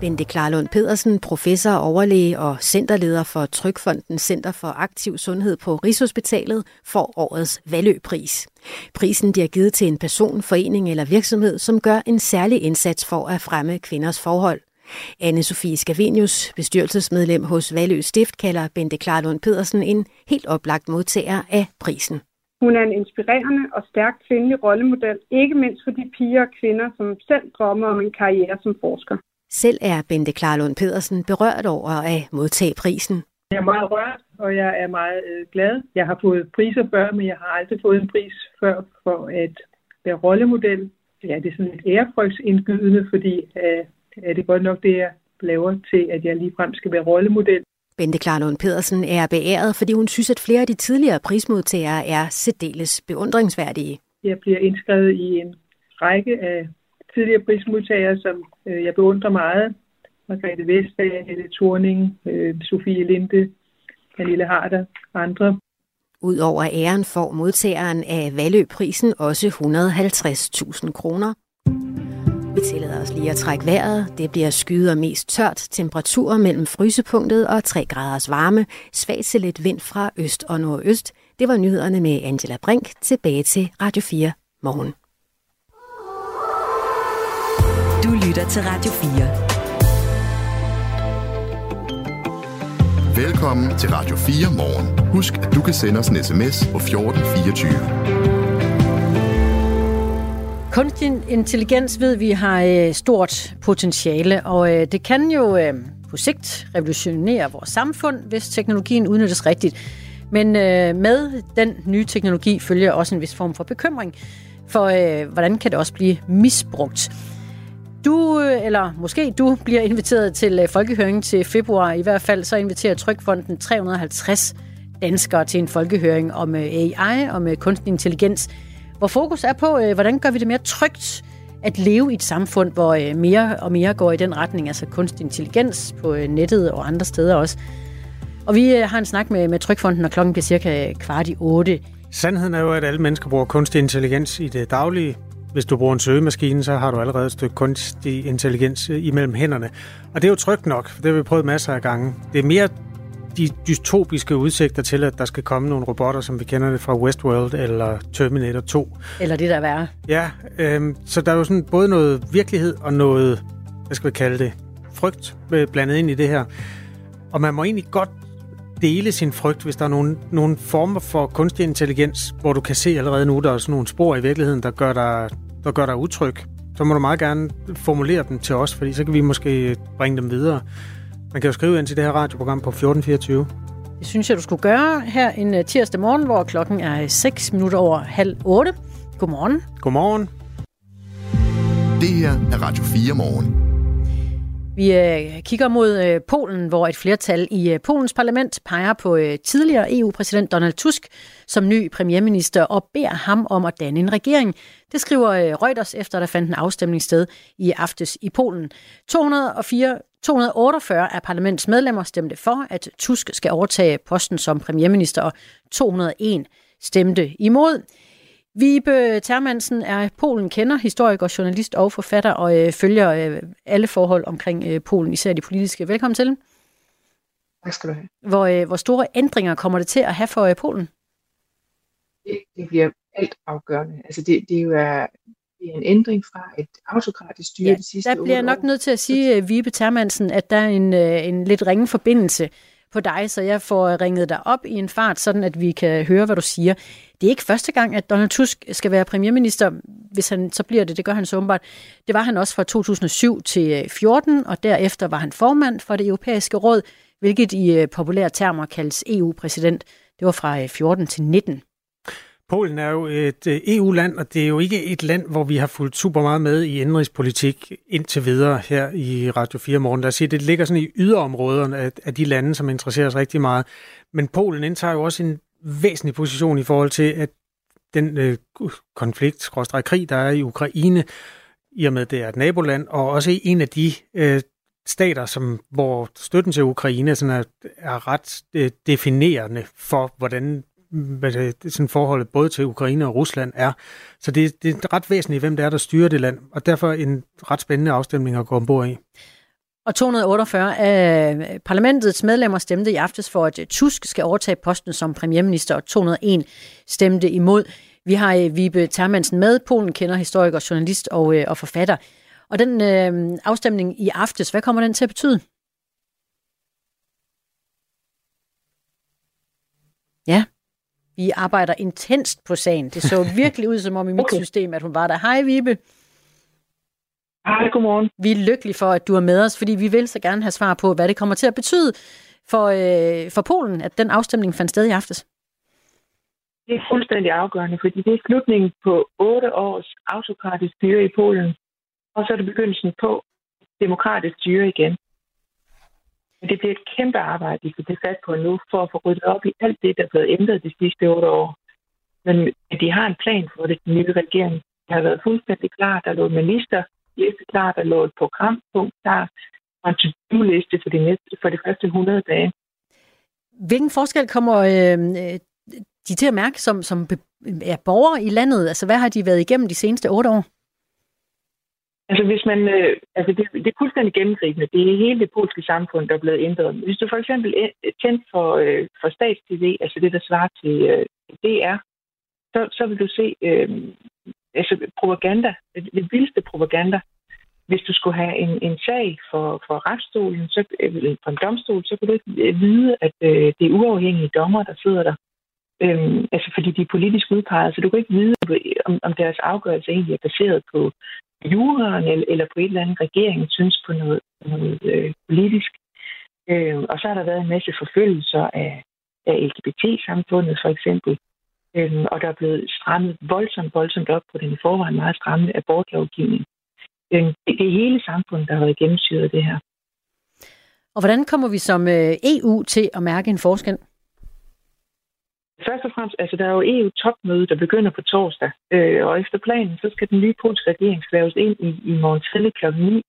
Bente Klarlund Pedersen, professor, overlæge og centerleder for Trykfonden Center for Aktiv Sundhed på Rigshospitalet, får årets Valøpris. Prisen bliver givet til en person, forening eller virksomhed, som gør en særlig indsats for at fremme kvinders forhold. Anne-Sophie Scavenius, bestyrelsesmedlem hos Valø Stift, kalder Bente Klarlund Pedersen en helt oplagt modtager af prisen. Hun er en inspirerende og stærk kvindelig rollemodel, ikke mindst for de piger og kvinder, som selv drømmer om en karriere som forsker. Selv er Bente Klarlund Pedersen berørt over at modtage prisen. Jeg er meget rørt, og jeg er meget øh, glad. Jeg har fået priser før, men jeg har aldrig fået en pris før for at være rollemodel. Ja, det er sådan lidt ærefrygtsindgydende, fordi øh, er det godt nok det, jeg laver til, at jeg ligefrem skal være rollemodel. Bente Klarlund Pedersen er beæret, fordi hun synes, at flere af de tidligere prismodtagere er særdeles beundringsværdige. Jeg bliver indskrevet i en række af tidligere prismodtagere, som øh, jeg beundrer meget. Margrethe Vestager, Helle Thorning, øh, Sofie Linde, Pernille Harder og andre. Udover æren får modtageren af Valøprisen også 150.000 kroner. Vi tillader os lige at trække vejret. Det bliver skyet og mest tørt. Temperaturer mellem frysepunktet og 3 graders varme. Svagt til lidt vind fra øst og nordøst. Det var nyhederne med Angela Brink. Tilbage til Radio 4 morgen. Du lytter til Radio 4. Velkommen til Radio 4 morgen. Husk, at du kan sende os en sms på 1424. Kunstig intelligens ved vi har øh, stort potentiale, og øh, det kan jo øh, på sigt revolutionere vores samfund, hvis teknologien udnyttes rigtigt. Men med den nye teknologi følger også en vis form for bekymring, for hvordan kan det også blive misbrugt? Du, eller måske du, bliver inviteret til folkehøringen folkehøring til februar. I hvert fald så inviterer Trykfonden 350 danskere til en folkehøring om AI og om kunstig intelligens hvor fokus er på, øh, hvordan gør vi det mere trygt at leve i et samfund, hvor øh, mere og mere går i den retning, altså kunstig intelligens på øh, nettet og andre steder også. Og vi øh, har en snak med, med Trykfonden, og klokken bliver cirka øh, kvart i otte. Sandheden er jo, at alle mennesker bruger kunstig intelligens i det daglige. Hvis du bruger en søgemaskine, så har du allerede et stykke kunstig intelligens øh, imellem hænderne. Og det er jo trygt nok, for det har vi prøvet masser af gange. Det er mere de dystopiske udsigter til, at der skal komme nogle robotter, som vi kender det fra Westworld eller Terminator 2. Eller det, der er værre. Ja, øhm, så der er jo sådan både noget virkelighed og noget, hvad skal vi kalde det, frygt øh, blandet ind i det her. Og man må egentlig godt dele sin frygt, hvis der er nogle, nogle former for kunstig intelligens, hvor du kan se allerede nu, der er sådan nogle spor i virkeligheden, der gør dig, der gør dig utryg. Så må du meget gerne formulere dem til os, fordi så kan vi måske bringe dem videre. Man kan jo skrive ind til det her radioprogram på 1424. Det synes jeg, du skulle gøre her en uh, tirsdag morgen, hvor klokken er 6 minutter over halv 8. Godmorgen. Godmorgen. Det her er Radio 4 morgen. Vi uh, kigger mod uh, Polen, hvor et flertal i Polens parlament peger på tidligere EU-præsident Donald Tusk som ny premierminister og beder ham om at danne en regering. Det skriver Reuters efter, der fandt en afstemning sted i aftes i Polen. 204 248 af parlamentets medlemmer stemte for, at Tusk skal overtage posten som premierminister, og 201 stemte imod. Vibe Termansen er Polen kender, historiker, journalist og forfatter, og øh, følger øh, alle forhold omkring øh, Polen, især de politiske. Velkommen til. Tak skal du have. Hvor, øh, hvor store ændringer kommer det til at have for øh, Polen? Det, det bliver alt afgørende. Altså det, det er jo er det er en ændring fra et autokratisk styre ja, de sidste Der bliver jeg nok år. nødt til at sige, uh, Vibe Termansen, at der er en, uh, en lidt ringe forbindelse på dig, så jeg får ringet dig op i en fart, sådan at vi kan høre, hvad du siger. Det er ikke første gang, at Donald Tusk skal være premierminister, hvis han så bliver det, det gør han så åbenbart. Det var han også fra 2007 til 14, og derefter var han formand for det europæiske råd, hvilket i populære termer kaldes EU-præsident. Det var fra 14 til 19. Polen er jo et øh, EU-land, og det er jo ikke et land, hvor vi har fulgt super meget med i indrigspolitik indtil videre her i Radio 4 morgen. Der siger, det ligger sådan i yderområderne af, af de lande, som interesserer os rigtig meget. Men Polen indtager jo også en væsentlig position i forhold til, at den øh, konflikt, krig, der er i Ukraine, i og med det er et naboland, og også en af de øh, stater, som, hvor støtten til Ukraine sådan er, er ret øh, definerende for, hvordan hvad det, sådan forholdet både til Ukraine og Rusland er. Så det, det er ret væsentligt, hvem det er, der styrer det land, og derfor en ret spændende afstemning at gå ombord i. Og 248 af øh, parlamentets medlemmer stemte i aftes for, at øh, Tusk skal overtage posten som premierminister, og 201 stemte imod. Vi har øh, Vibe Termansen med, Polen kender historiker, journalist og, og forfatter. Og den øh, afstemning i aftes, hvad kommer den til at betyde? Ja, vi arbejder intenst på sagen. Det så virkelig ud som om i mit okay. system, at hun var der. Hej Vibe. Hej, godmorgen. Vi er lykkelige for, at du er med os, fordi vi vil så gerne have svar på, hvad det kommer til at betyde for, øh, for Polen, at den afstemning fandt sted i aftes. Det er fuldstændig afgørende, fordi det er slutningen på otte års autokratisk styre i Polen, og så er det begyndelsen på demokratisk styre igen. Men det bliver et kæmpe arbejde, vi skal tage fat på nu, for at få ryddet op i alt det, der er blevet ændret de sidste otte år. Men de har en plan for det, den nye regering. Det har været fuldstændig klar. Der lå en minister liste klar, der lå et programpunkt klar, og en to-do-liste for de, næste, for de første 100 dage. Hvilken forskel kommer øh, øh, de til at mærke som, som er borgere i landet? Altså, hvad har de været igennem de seneste otte år? Altså, hvis man, øh, altså det, det er fuldstændig gennemgribende. Det er hele det polske samfund, der er blevet ændret. Hvis du for eksempel er tændt for, øh, for stats-TV, altså det, der svarer til øh, DR, så, så vil du se øh, altså propaganda, det vildeste propaganda. Hvis du skulle have en, en sag for, for retsstolen, så, eller for en domstol, så kunne du ikke øh, vide, at øh, det er uafhængige dommer, der sidder der. Øhm, altså fordi de er politisk udpeget, så du kan ikke vide, om, om deres afgørelse egentlig er baseret på juraen eller, eller på et eller andet regering synes på noget, noget øh, politisk. Øh, og så har der været en masse forfølgelser af, af LGBT-samfundet for eksempel. Øh, og der er blevet strammet voldsomt, voldsomt op på den i forvejen meget stramme abortlovgivning. Øh, det, det er hele samfundet, der har været gennemsyret det her. Og hvordan kommer vi som øh, EU til at mærke en forskel? Først og fremmest, altså der er jo EU-topmøde, der begynder på torsdag, øh, og efter planen, så skal den nye polske regering slaves ind i, i morgen tidlig kl. 9.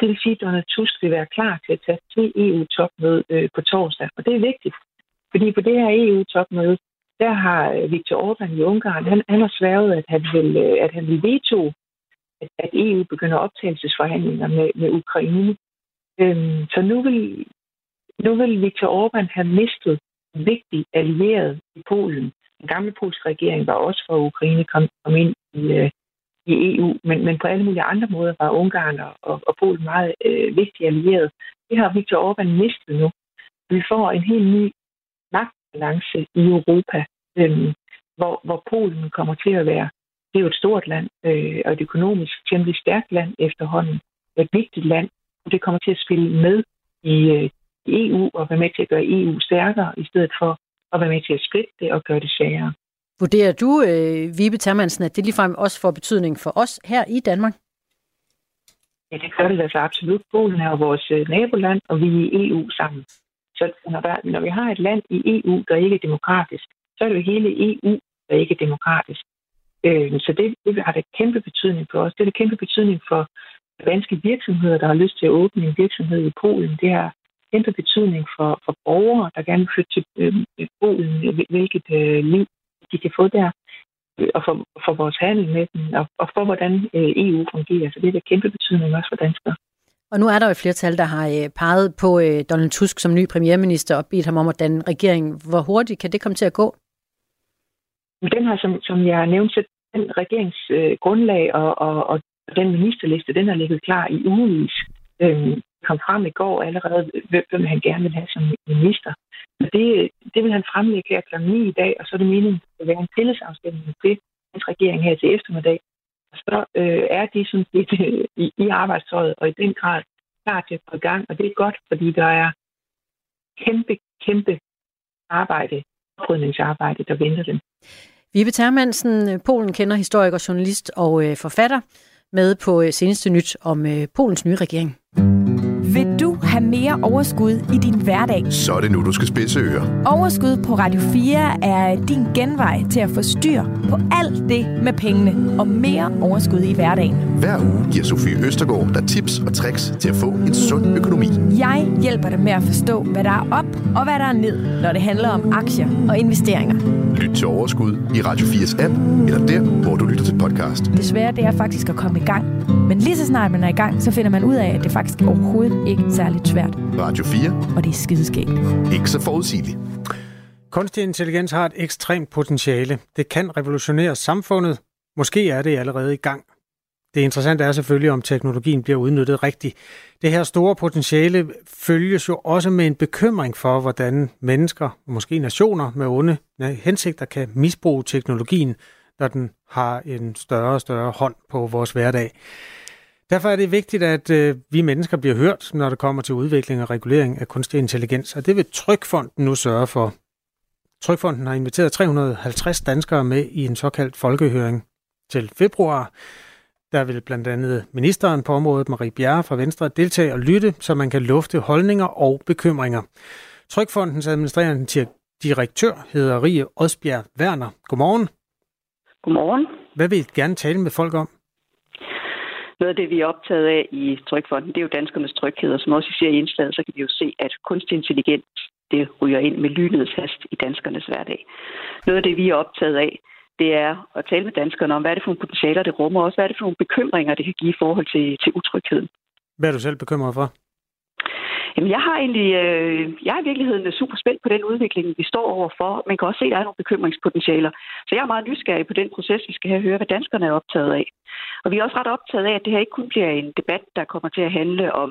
Det vil sige, at Donald Tusk vil være klar til at tage til EU-topmøde øh, på torsdag, og det er vigtigt, fordi på det her EU-topmøde, der har øh, Viktor Orbán i Ungarn, han, han har sværet, at han vil, øh, at han vil veto, at, at EU begynder optagelsesforhandlinger med, med Ukraine. Øhm, så nu vil, nu vil Viktor Orbán have mistet vigtig allieret i Polen. Den gamle polske regering var også for Ukraine kom, kom ind i, øh, i EU, men, men på alle mulige andre måder var Ungarn og, og Polen meget øh, vigtige allierede. Det har Viktor Orbán mistet nu. Vi får en helt ny magtbalance i Europa, øh, hvor, hvor Polen kommer til at være, det er jo et stort land, øh, og et økonomisk temmelig stærkt land efterhånden, et vigtigt land, og det kommer til at spille med i, øh, i EU og være med til at gøre EU stærkere, i stedet for at være med til at splitte det og gøre det sværere. Vurderer du, øh, Vibe Termansen, at det ligefrem også får betydning for os her i Danmark? Ja, det gør det altså absolut. Polen er vores øh, naboland, og vi er i EU sammen. Så når, der, når vi har et land i EU, der ikke er demokratisk, så er det jo hele EU, der ikke er demokratisk. Øh, så det, det har det kæmpe betydning for os. Det har det kæmpe betydning for danske virksomheder, der har lyst til at åbne en virksomhed i Polen. Det har kæmpe betydning for, for borgere, der gerne vil flytte til øh, Polen, hvilket øh, liv de kan få der, øh, og for, for vores handel med dem, og, og for hvordan øh, EU fungerer. Så det er der kæmpe betydning også for danskere. Og nu er der jo et flertal, der har øh, peget på øh, Donald Tusk som ny premierminister og bedt ham om at danne regering. Hvor hurtigt kan det komme til at gå? Den har, som, som jeg nævnte, den regeringsgrundlag øh, og, og, og den ministerliste, den har ligget klar i ugevis. Øhm, kom frem i går allerede, hvem han gerne vil have som minister. Så det, det vil han fremlægge her kl. 9 i dag, og så er det meningen, at der vil være en tillidsafstemning til hans regering her til eftermiddag. Og så øh, er de sådan lidt øh, i, i arbejdstøjet, og i den grad klar til at gå i gang. Og det er godt, fordi der er kæmpe, kæmpe arbejde, oprydningsarbejde, der venter dem. Vibe Termansen, Polen kender historiker, journalist og øh, forfatter, med på øh, seneste nyt om øh, Polens nye regering. Vil du have mere overskud i din hverdag? Så er det nu, du skal spidse ører. Overskud på Radio 4 er din genvej til at få styr på alt det med pengene og mere overskud i hverdagen. Hver uge giver Sofie Østergaard dig tips og tricks til at få en sund økonomi. Jeg hjælper dig med at forstå, hvad der er op og hvad der er ned, når det handler om aktier og investeringer. Lyt til Overskud i Radio 4's app, eller der, hvor du lytter til podcast. Det svære det er faktisk at komme i gang. Men lige så snart man er i gang, så finder man ud af, at det faktisk overhovedet ikke er særligt svært. Radio 4. Og det er skideskægt. Ikke så forudsigeligt. Kunstig intelligens har et ekstremt potentiale. Det kan revolutionere samfundet. Måske er det allerede i gang. Det interessante er selvfølgelig, om teknologien bliver udnyttet rigtigt. Det her store potentiale følges jo også med en bekymring for, hvordan mennesker, måske nationer med onde hensigter, kan misbruge teknologien, når den har en større og større hånd på vores hverdag. Derfor er det vigtigt, at øh, vi mennesker bliver hørt, når det kommer til udvikling og regulering af kunstig intelligens, og det vil Trykfonden nu sørge for. Trykfonden har inviteret 350 danskere med i en såkaldt folkehøring til februar. Der vil blandt andet ministeren på området, Marie Bjerre fra Venstre, deltage og lytte, så man kan lufte holdninger og bekymringer. Trykfondens administrerende direktør hedder Rie Odsbjerg Werner. Godmorgen. Godmorgen. Hvad vil I gerne tale med folk om? Noget af det, vi er optaget af i Trykfonden, det er jo danskernes tryghed, og som også I ser i indslaget, så kan vi jo se, at kunstig intelligens, det ryger ind med lynets hast i danskernes hverdag. Noget af det, vi er optaget af, det er at tale med danskerne om, hvad er det for nogle potentialer, det rummer, og også hvad er det for nogle bekymringer, det kan give i forhold til, til utrygheden. Hvad er du selv bekymret for? Jamen, jeg har egentlig, øh, jeg er i virkeligheden super spændt på den udvikling, vi står overfor. Man kan også se, at der er nogle bekymringspotentialer. Så jeg er meget nysgerrig på den proces, vi skal have høre, hvad danskerne er optaget af. Og vi er også ret optaget af, at det her ikke kun bliver en debat, der kommer til at handle om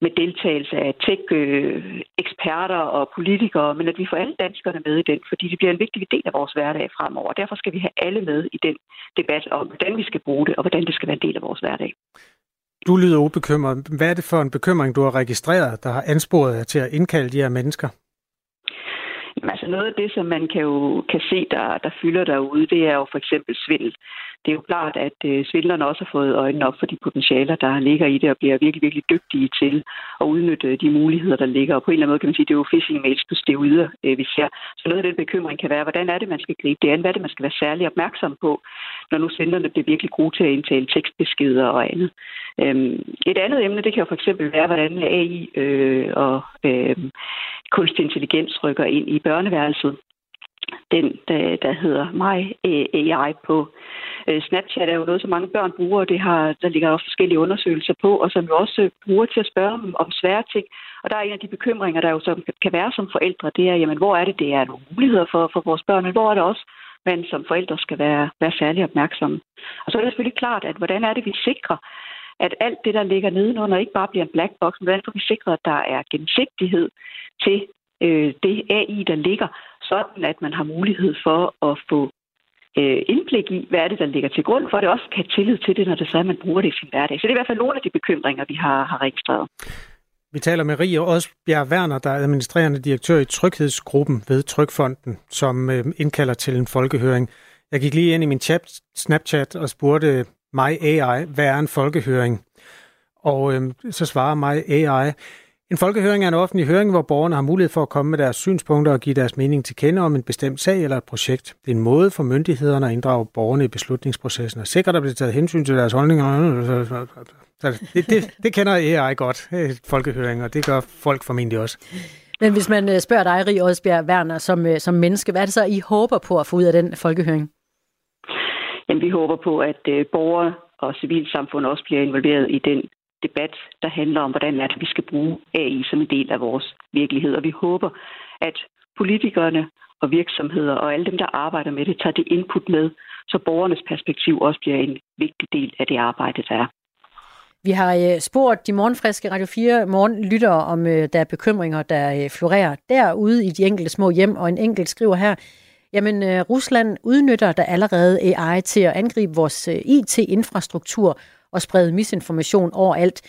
med deltagelse af tech-eksperter og politikere, men at vi får alle danskerne med i den, fordi det bliver en vigtig del af vores hverdag fremover. Derfor skal vi have alle med i den debat om, hvordan vi skal bruge det, og hvordan det skal være en del af vores hverdag. Du lyder ubekymret. Hvad er det for en bekymring, du har registreret, der har ansporet jer til at indkalde de her mennesker? Jamen, altså noget af det, som man kan jo kan se, der, der fylder derude, det er jo for eksempel svindel det er jo klart, at øh, svindlerne også har fået øjnene op for de potentialer, der ligger i det, og bliver virkelig, virkelig dygtige til at udnytte øh, de muligheder, der ligger. Og på en eller anden måde kan man sige, at det er jo phishing mails på steroider, øh, vi ser. Så noget af den bekymring kan være, hvordan er det, man skal gribe det an? Hvad er det, man skal være særlig opmærksom på, når nu svindlerne bliver virkelig gode til at indtale tekstbeskeder og andet. Øhm, et andet emne, det kan jo for eksempel være, hvordan AI øh, og øh, kunstig intelligens rykker ind i børneværelset den, der, der hedder mig AI på øh, Snapchat, er jo noget, som mange børn bruger, og det har, der ligger også forskellige undersøgelser på, og som jo også øh, bruger til at spørge om, om svære ting. Og der er en af de bekymringer, der jo som, kan være som forældre, det er, jamen, hvor er det, det er nogle muligheder for, for vores børn, men hvor er det også, man som forældre skal være, være særlig opmærksomme. Og så er det selvfølgelig klart, at hvordan er det, vi sikrer, at alt det, der ligger nedenunder, ikke bare bliver en black box, men hvordan får vi sikret, at der er gennemsigtighed til øh, det AI, der ligger, sådan at man har mulighed for at få øh, indblik i, hvad er det, der ligger til grund for, at det også kan have tillid til det, når det så er, at man bruger det i sin hverdag. Så det er i hvert fald nogle af de bekymringer, vi har, har registreret. Vi taler med Rie Osbjerg Werner, der er administrerende direktør i Tryghedsgruppen ved Trykfonden, som øh, indkalder til en folkehøring. Jeg gik lige ind i min chat, Snapchat og spurgte mig AI, hvad er en folkehøring? Og øh, så svarer mig AI, en folkehøring er en offentlig høring, hvor borgerne har mulighed for at komme med deres synspunkter og give deres mening til kende om en bestemt sag eller et projekt. Det er en måde for myndighederne at inddrage borgerne i beslutningsprocessen og sikre, at der bliver taget hensyn til deres holdninger. Det, det, det kender AI godt, folkehøring, og det gør folk formentlig også. Men hvis man øh, spørger dig, Rie Odsbjerg Werner, som, øh, som menneske, hvad er det så, I håber på at få ud af den folkehøring? Jamen, vi håber på, at øh, borgere og civilsamfund også bliver involveret i den debat, der handler om, hvordan er det, vi skal bruge AI som en del af vores virkelighed. Og vi håber, at politikerne og virksomheder og alle dem, der arbejder med det, tager det input med, så borgernes perspektiv også bliver en vigtig del af det arbejde, der er. Vi har øh, spurgt de morgenfriske Radio 4 morgenlyttere, om øh, der er bekymringer, der øh, florerer derude i de enkelte små hjem, og en enkelt skriver her, jamen Rusland udnytter der allerede AI til at angribe vores IT-infrastruktur og sprede misinformation overalt.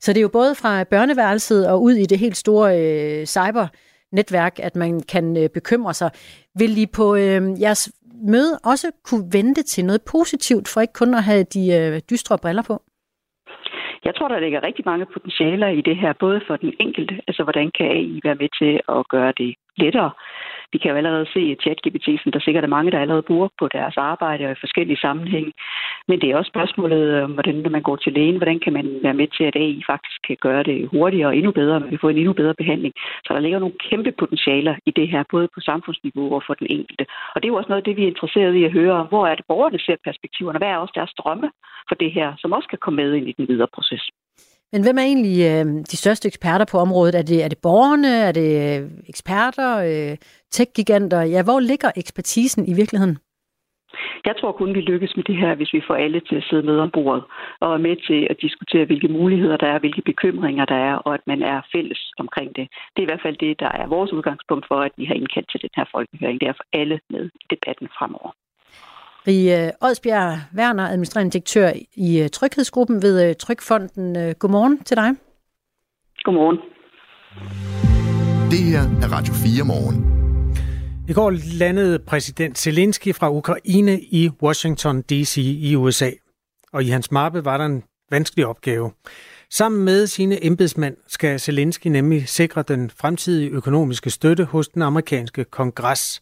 Så det er jo både fra børneværelset og ud i det helt store øh, cybernetværk, at man kan øh, bekymre sig. Vil I på øh, jeres møde også kunne vente til noget positivt, for ikke kun at have de øh, dystre briller på? Jeg tror, der ligger rigtig mange potentialer i det her, både for den enkelte, altså hvordan kan AI være med til at gøre det lettere vi kan jo allerede se ChatGPT, som der sikkert er mange, der allerede bruger på deres arbejde og i forskellige sammenhænge. Men det er også spørgsmålet om, hvordan når man går til lægen, hvordan kan man være med til, at AI faktisk kan gøre det hurtigere og endnu bedre, og man kan få en endnu bedre behandling. Så der ligger nogle kæmpe potentialer i det her, både på samfundsniveau og for den enkelte. Og det er jo også noget af det, vi er interesseret i at høre, hvor er det borgerne ser perspektiverne, hvad er også deres drømme for det her, som også kan komme med ind i den videre proces. Men hvem er egentlig øh, de største eksperter på området? Er det, er det borgerne? Er det øh, eksperter? Øh, tech-giganter? Ja, hvor ligger ekspertisen i virkeligheden? Jeg tror kun, vi lykkes med det her, hvis vi får alle til at sidde med om bordet og er med til at diskutere, hvilke muligheder der er, hvilke bekymringer der er, og at man er fælles omkring det. Det er i hvert fald det, der er vores udgangspunkt for, at vi har indkaldt til den her folkehøring. Det er for alle med i debatten fremover. Rie Odsbjerg Werner, administrerende direktør i øh, Tryghedsgruppen ved øh, Trykfonden. Øh, godmorgen til dig. Godmorgen. Det her er Radio 4 morgen. I går landede præsident Zelensky fra Ukraine i Washington D.C. i USA. Og i hans mappe var der en vanskelig opgave. Sammen med sine embedsmænd skal Zelensky nemlig sikre den fremtidige økonomiske støtte hos den amerikanske kongres.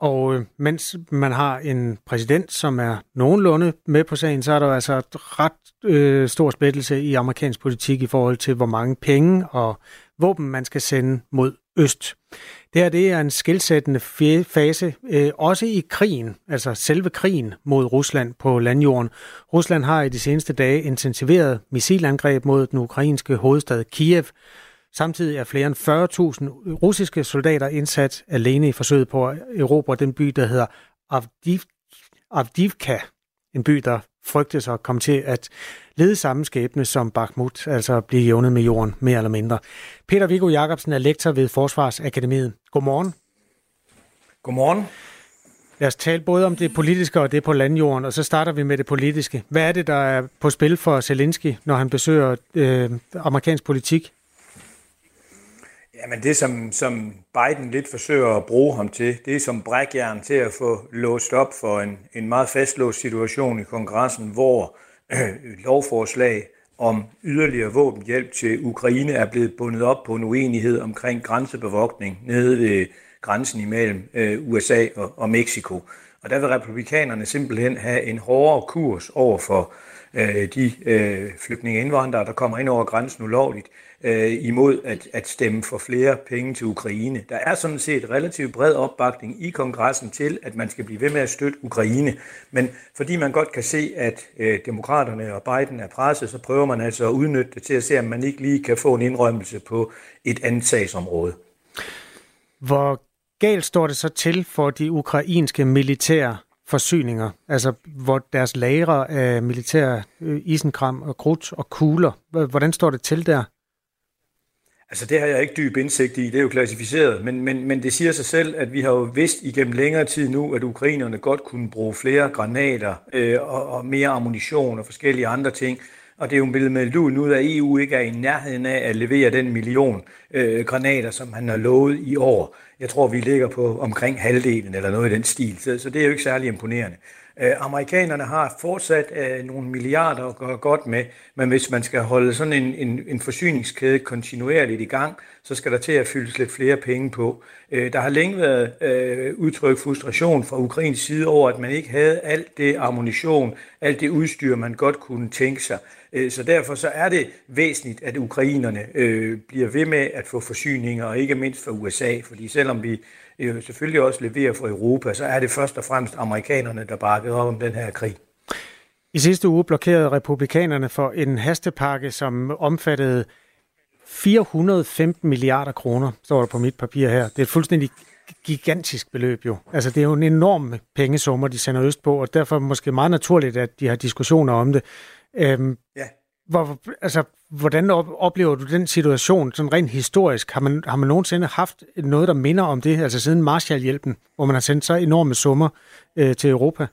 Og øh, mens man har en præsident, som er nogenlunde med på sagen, så er der altså et ret øh, stor splittelse i amerikansk politik i forhold til, hvor mange penge og våben man skal sende mod øst. Det her det er en skilsættende fase, øh, også i krigen, altså selve krigen mod Rusland på landjorden. Rusland har i de seneste dage intensiveret missilangreb mod den ukrainske hovedstad Kiev. Samtidig er flere end 40.000 russiske soldater indsat alene i forsøget på at erobre den by, der hedder Avdiv Avdivka, en by, der frygtes at komme til at lede samme skæbne som Bakhmut, altså blive jævnet med jorden, mere eller mindre. Peter Viggo Jacobsen er lektor ved Forsvarsakademiet. Godmorgen. Godmorgen. Lad os tale både om det politiske og det på landjorden, og så starter vi med det politiske. Hvad er det, der er på spil for Zelensky, når han besøger øh, amerikansk politik? Jamen det, som, som Biden lidt forsøger at bruge ham til, det er som brækjern til at få låst op for en, en meget fastlåst situation i kongressen, hvor øh, lovforslag om yderligere våbenhjælp til Ukraine er blevet bundet op på en uenighed omkring grænsebevogtning nede ved grænsen imellem øh, USA og, og Mexico. Og der vil republikanerne simpelthen have en hårdere kurs over for øh, de øh, flygtninge indvandrere, der kommer ind over grænsen ulovligt, øh, imod at, at stemme for flere penge til Ukraine. Der er sådan set relativt bred opbakning i kongressen til, at man skal blive ved med at støtte Ukraine. Men fordi man godt kan se, at øh, demokraterne og Biden er presset, så prøver man altså at udnytte det til at se, om man ikke lige kan få en indrømmelse på et andet sagsområde. Hvor galt står det så til for de ukrainske militære forsyninger, altså hvor deres lagre af militære øh, isenkram og krudt og kugler, hvordan står det til der? Altså det har jeg ikke dyb indsigt i, det er jo klassificeret, men, men, men det siger sig selv, at vi har jo vidst igennem længere tid nu, at ukrainerne godt kunne bruge flere granater øh, og, og mere ammunition og forskellige andre ting. Og det er jo blevet meldt ud nu, at EU ikke er i nærheden af at levere den million øh, granater, som han har lovet i år. Jeg tror, vi ligger på omkring halvdelen eller noget i den stil, så, så det er jo ikke særlig imponerende. Øh, amerikanerne har fortsat øh, nogle milliarder at gøre godt med, men hvis man skal holde sådan en, en, en forsyningskæde kontinuerligt i gang, så skal der til at fyldes lidt flere penge på. Øh, der har længe været udtryk udtrykt frustration fra Ukrains side over, at man ikke havde alt det ammunition, alt det udstyr, man godt kunne tænke sig. Øh, så derfor så er det væsentligt, at ukrainerne øh, bliver ved med at få forsyninger, og ikke mindst fra USA, fordi selvom vi jo selvfølgelig også leverer for Europa, så er det først og fremmest amerikanerne, der bakker op om den her krig. I sidste uge blokerede republikanerne for en hastepakke, som omfattede 415 milliarder kroner, står der på mit papir her. Det er et fuldstændig gigantisk beløb jo. Altså det er jo en enorm pengesummer, de sender øst på, og derfor måske meget naturligt, at de har diskussioner om det. Øhm, ja. Hvor, altså, hvordan oplever du den situation, sådan rent historisk? Har man, har man nogensinde haft noget, der minder om det, altså siden Marshallhjælpen, hvor man har sendt så enorme summer øh, til Europa?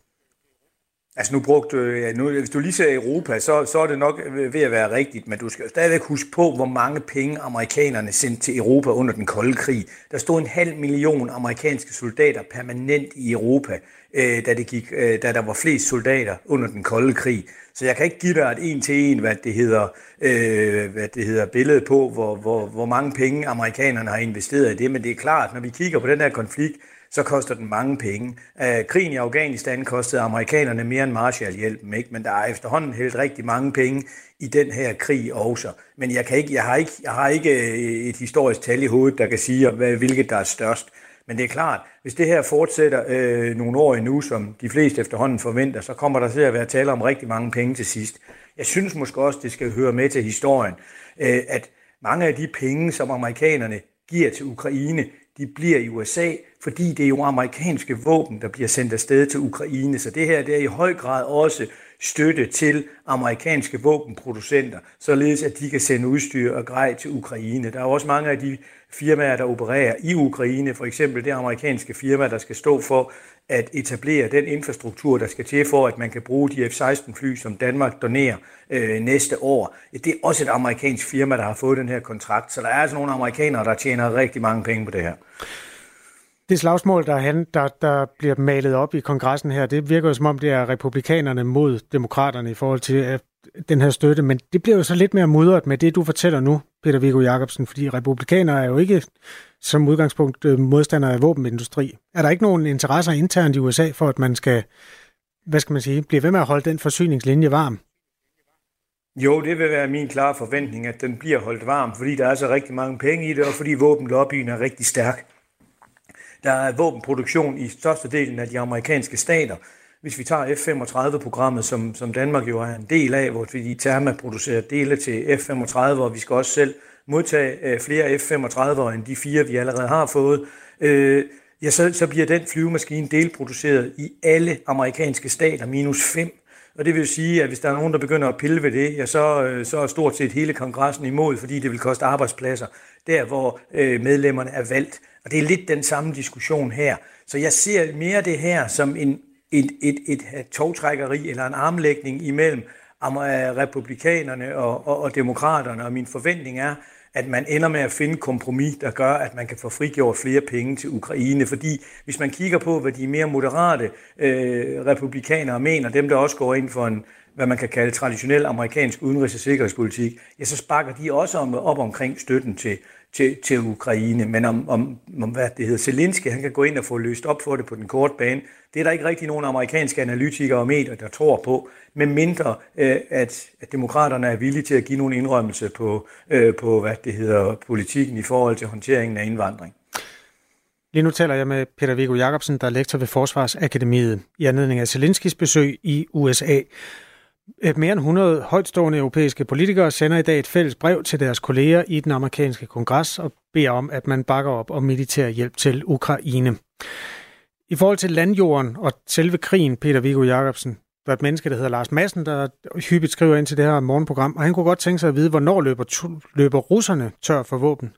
Altså nu brugte ja, nu, hvis du lige ser Europa, så, så er det nok ved at være rigtigt, men du skal stadigvæk huske på, hvor mange penge amerikanerne sendte til Europa under den kolde krig. Der stod en halv million amerikanske soldater permanent i Europa, øh, da, det gik, øh, da der var flest soldater under den kolde krig. Så jeg kan ikke give dig et en til en, hvad det hedder, øh, hvad det hedder billede på, hvor, hvor, hvor mange penge amerikanerne har investeret i det, men det er klart, når vi kigger på den her konflikt, så koster den mange penge. Øh, krigen i Afghanistan kostede amerikanerne mere end Marshallhjælpen, ikke? men der er efterhånden helt rigtig mange penge i den her krig også. Men jeg, kan ikke, jeg, har ikke, jeg har ikke øh, et historisk tal i hovedet, der kan sige, hvad, hvilket der er størst. Men det er klart, hvis det her fortsætter øh, nogle år endnu, som de fleste efterhånden forventer, så kommer der til at være tale om rigtig mange penge til sidst. Jeg synes måske også, det skal høre med til historien, øh, at mange af de penge, som amerikanerne giver til Ukraine, de bliver i USA, fordi det er jo amerikanske våben, der bliver sendt afsted til Ukraine. Så det her det er i høj grad også støtte til amerikanske våbenproducenter, således at de kan sende udstyr og grej til Ukraine. Der er også mange af de firmaer, der opererer i Ukraine, for eksempel det amerikanske firma, der skal stå for at etablere den infrastruktur, der skal til for, at man kan bruge de F-16-fly, som Danmark donerer øh, næste år. Det er også et amerikansk firma, der har fået den her kontrakt, så der er altså nogle amerikanere, der tjener rigtig mange penge på det her. Det slagsmål, der, han, der, der bliver malet op i kongressen her, det virker jo som om, det er republikanerne mod demokraterne i forhold til den her støtte, men det bliver jo så lidt mere mudret med det, du fortæller nu, Peter Viggo Jacobsen, fordi republikanere er jo ikke som udgangspunkt øh, modstandere af våbenindustri. Er der ikke nogen interesser internt i USA for, at man skal, hvad skal man sige, blive ved med at holde den forsyningslinje varm? Jo, det vil være min klare forventning, at den bliver holdt varm, fordi der er så rigtig mange penge i det, og fordi våbenlobbyen er rigtig stærk. Der er våbenproduktion i størstedelen af de amerikanske stater. Hvis vi tager F-35-programmet, som, som Danmark jo er en del af, hvor vi Therma producerer dele til F-35, og vi skal også selv modtage øh, flere F-35'ere end de fire, vi allerede har fået, øh, ja, så, så bliver den flyvemaskine delproduceret i alle amerikanske stater, minus fem. Og det vil sige, at hvis der er nogen, der begynder at pille ved det, ja, så, øh, så er stort set hele kongressen imod, fordi det vil koste arbejdspladser der, hvor øh, medlemmerne er valgt. Og det er lidt den samme diskussion her. Så jeg ser mere det her som en, et, et, et, et togtrækkeri eller en armlægning imellem øh, republikanerne og, og, og demokraterne, og min forventning er, at man ender med at finde kompromis, der gør, at man kan få frigjort flere penge til Ukraine. Fordi hvis man kigger på, hvad de mere moderate øh, republikanere mener, dem der også går ind for en, hvad man kan kalde traditionel amerikansk udenrigs- og sikkerhedspolitik, ja, så sparker de også om, op omkring støtten til, til, til Ukraine. Men om, om, om, hvad det hedder, Zelensky, han kan gå ind og få løst op for det på den korte bane. Det er der ikke rigtig nogen amerikanske analytikere og medier, der tror på, med mindre øh, at, at demokraterne er villige til at give nogle indrømmelse på, øh, på hvad det hedder, politikken i forhold til håndteringen af indvandring. Lige nu taler jeg med Peter Viggo Jacobsen, der er lektor ved Forsvarsakademiet i anledning af Zelenskis besøg i USA. Mere end 100 højtstående europæiske politikere sender i dag et fælles brev til deres kolleger i den amerikanske kongres og beder om, at man bakker op om militær hjælp til Ukraine. I forhold til landjorden og selve krigen, Peter Viggo Jacobsen, der er et menneske, der hedder Lars Madsen, der hyppigt skriver ind til det her morgenprogram, og han kunne godt tænke sig at vide, hvornår løber, løber russerne tør for våben?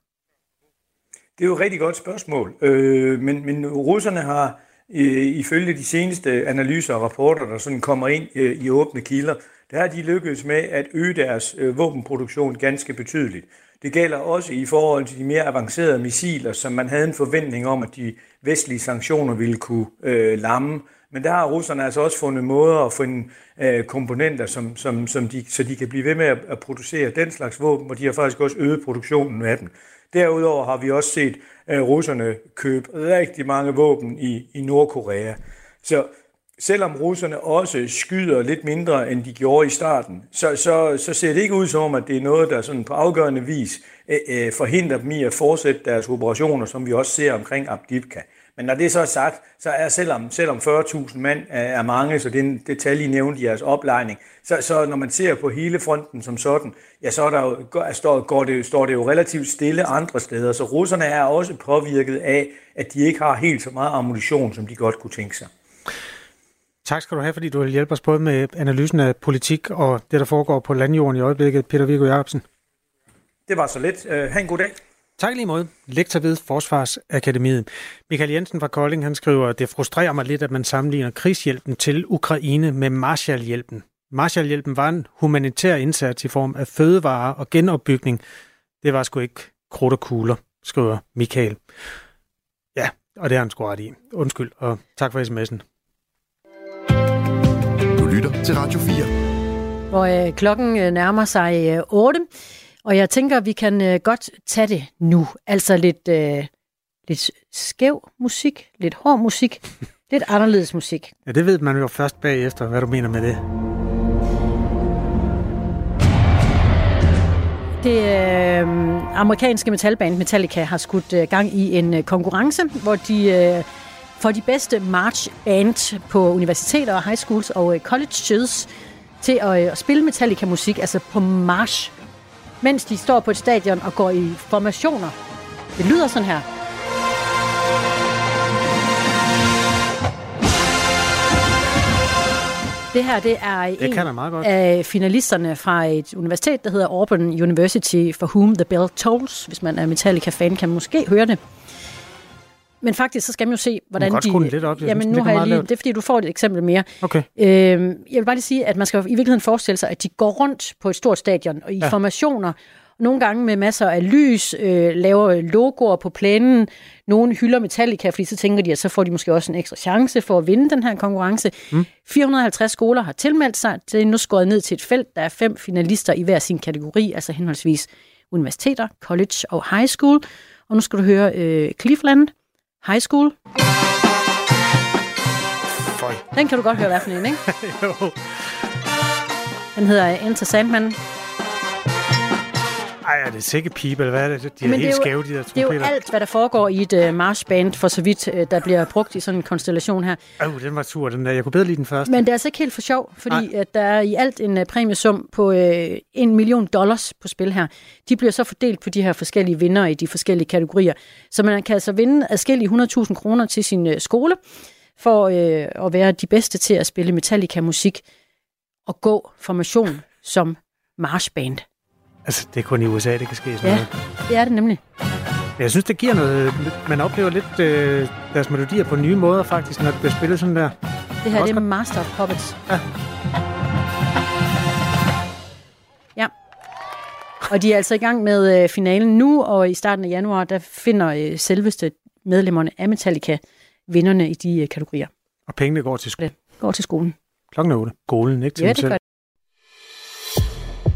Det er jo et rigtig godt spørgsmål, øh, men, men russerne har øh, ifølge de seneste analyser og rapporter, der sådan kommer ind øh, i åbne kilder, der har de lykkedes med at øge deres øh, våbenproduktion ganske betydeligt. Det gælder også i forhold til de mere avancerede missiler, som man havde en forventning om, at de vestlige sanktioner ville kunne øh, lamme. Men der har russerne altså også fundet måder at finde øh, komponenter, som, som, som de, så de kan blive ved med at, at producere den slags våben, og de har faktisk også øget produktionen af dem. Derudover har vi også set øh, russerne købe rigtig mange våben i, i Nordkorea. Så selvom russerne også skyder lidt mindre, end de gjorde i starten, så, så, så ser det ikke ud som, at det er noget, der sådan på afgørende vis øh, øh, forhindrer dem i at fortsætte deres operationer, som vi også ser omkring Abdibka. Men når det så er sagt, så er selvom, selvom 40.000 mand er mange, så det en detalje, I nævnte i jeres oplejning, så, så når man ser på hele fronten som sådan, ja, så er der jo, står, går det, står det jo relativt stille andre steder. Så russerne er også påvirket af, at de ikke har helt så meget ammunition, som de godt kunne tænke sig. Tak skal du have, fordi du vil hjælpe os både med analysen af politik og det, der foregår på landjorden i øjeblikket. Peter Viggo Jacobsen. Det var så lidt. Uh, ha' en god dag. Tak lige måde. Lektor ved Forsvarsakademiet. Michael Jensen fra Kolding, han skriver, at det frustrerer mig lidt, at man sammenligner krigshjælpen til Ukraine med Marshallhjælpen. Marshallhjælpen var en humanitær indsats i form af fødevarer og genopbygning. Det var sgu ikke krudt og kugler, skriver Michael. Ja, og det har han sgu ret i. Undskyld, og tak for sms'en. Du lytter til Radio 4. Hvor øh, klokken øh, nærmer sig øh, 8. Og jeg tænker, at vi kan øh, godt tage det nu. Altså lidt, øh, lidt skæv musik, lidt hård musik, lidt anderledes musik. Ja, det ved man jo først bagefter, hvad du mener med det. Det øh, amerikanske metalband Metallica har skudt øh, gang i en øh, konkurrence, hvor de øh, får de bedste march band på universiteter og high schools og øh, colleges til at, øh, at spille Metallica-musik, altså på march mens de står på et stadion og går i formationer. Det lyder sådan her. Det her det er det en meget godt. af finalisterne fra et universitet, der hedder Auburn University, for whom the bell tolls. Hvis man er Metallica-fan, kan man måske høre det. Men faktisk, så skal man jo se, hvordan de... de... lidt op. Jeg jamen, synes, nu har jeg lige... lavt. Det er, fordi du får et eksempel mere. Okay. Øhm, jeg vil bare lige sige, at man skal i virkeligheden forestille sig, at de går rundt på et stort stadion og i ja. formationer, nogle gange med masser af lys, øh, laver logoer på plænen. Nogle hylder Metallica, fordi så tænker de, at så får de måske også en ekstra chance for at vinde den her konkurrence. Mm. 450 skoler har tilmeldt sig. Det er nu skåret ned til et felt. Der er fem finalister i hver sin kategori, altså henholdsvis universiteter, college og high school. Og nu skal du høre øh, Cleveland High School. Føj. Den kan du godt høre, hvad for en, ikke? jo. Den hedder Enter Sandman. Ej, er det sikke pipe, eller hvad er det? De er Men helt det er jo- skæve, de der Det er jo trompeter. alt, hvad der foregår i et uh, marchband, for så vidt uh, der bliver brugt i sådan en konstellation her. Åh, den var tur, den der. Jeg kunne bedre lide den første. Men det er altså ikke helt for sjov, fordi at der er i alt en uh, præmiesum på uh, en million dollars på spil her. De bliver så fordelt på de her forskellige vinder i de forskellige kategorier. Så man kan altså vinde adskillige 100.000 kroner til sin uh, skole for uh, at være de bedste til at spille Metallica-musik og gå formation som marchband. Altså, det er kun i USA, det kan ske sådan Ja, noget. det er det nemlig. Jeg synes, det giver noget... Man oplever lidt øh, deres melodier på nye måder, faktisk, når det bliver spillet sådan der. Det her det er Master of Puppets. Ja. Ja. Og de er altså i gang med øh, finalen nu, og i starten af januar, der finder øh, selveste medlemmerne af Metallica vinderne i de øh, kategorier. Og pengene går til, sko- Går til skolen. klokken 8. Skolen, ikke til Ja, det selv.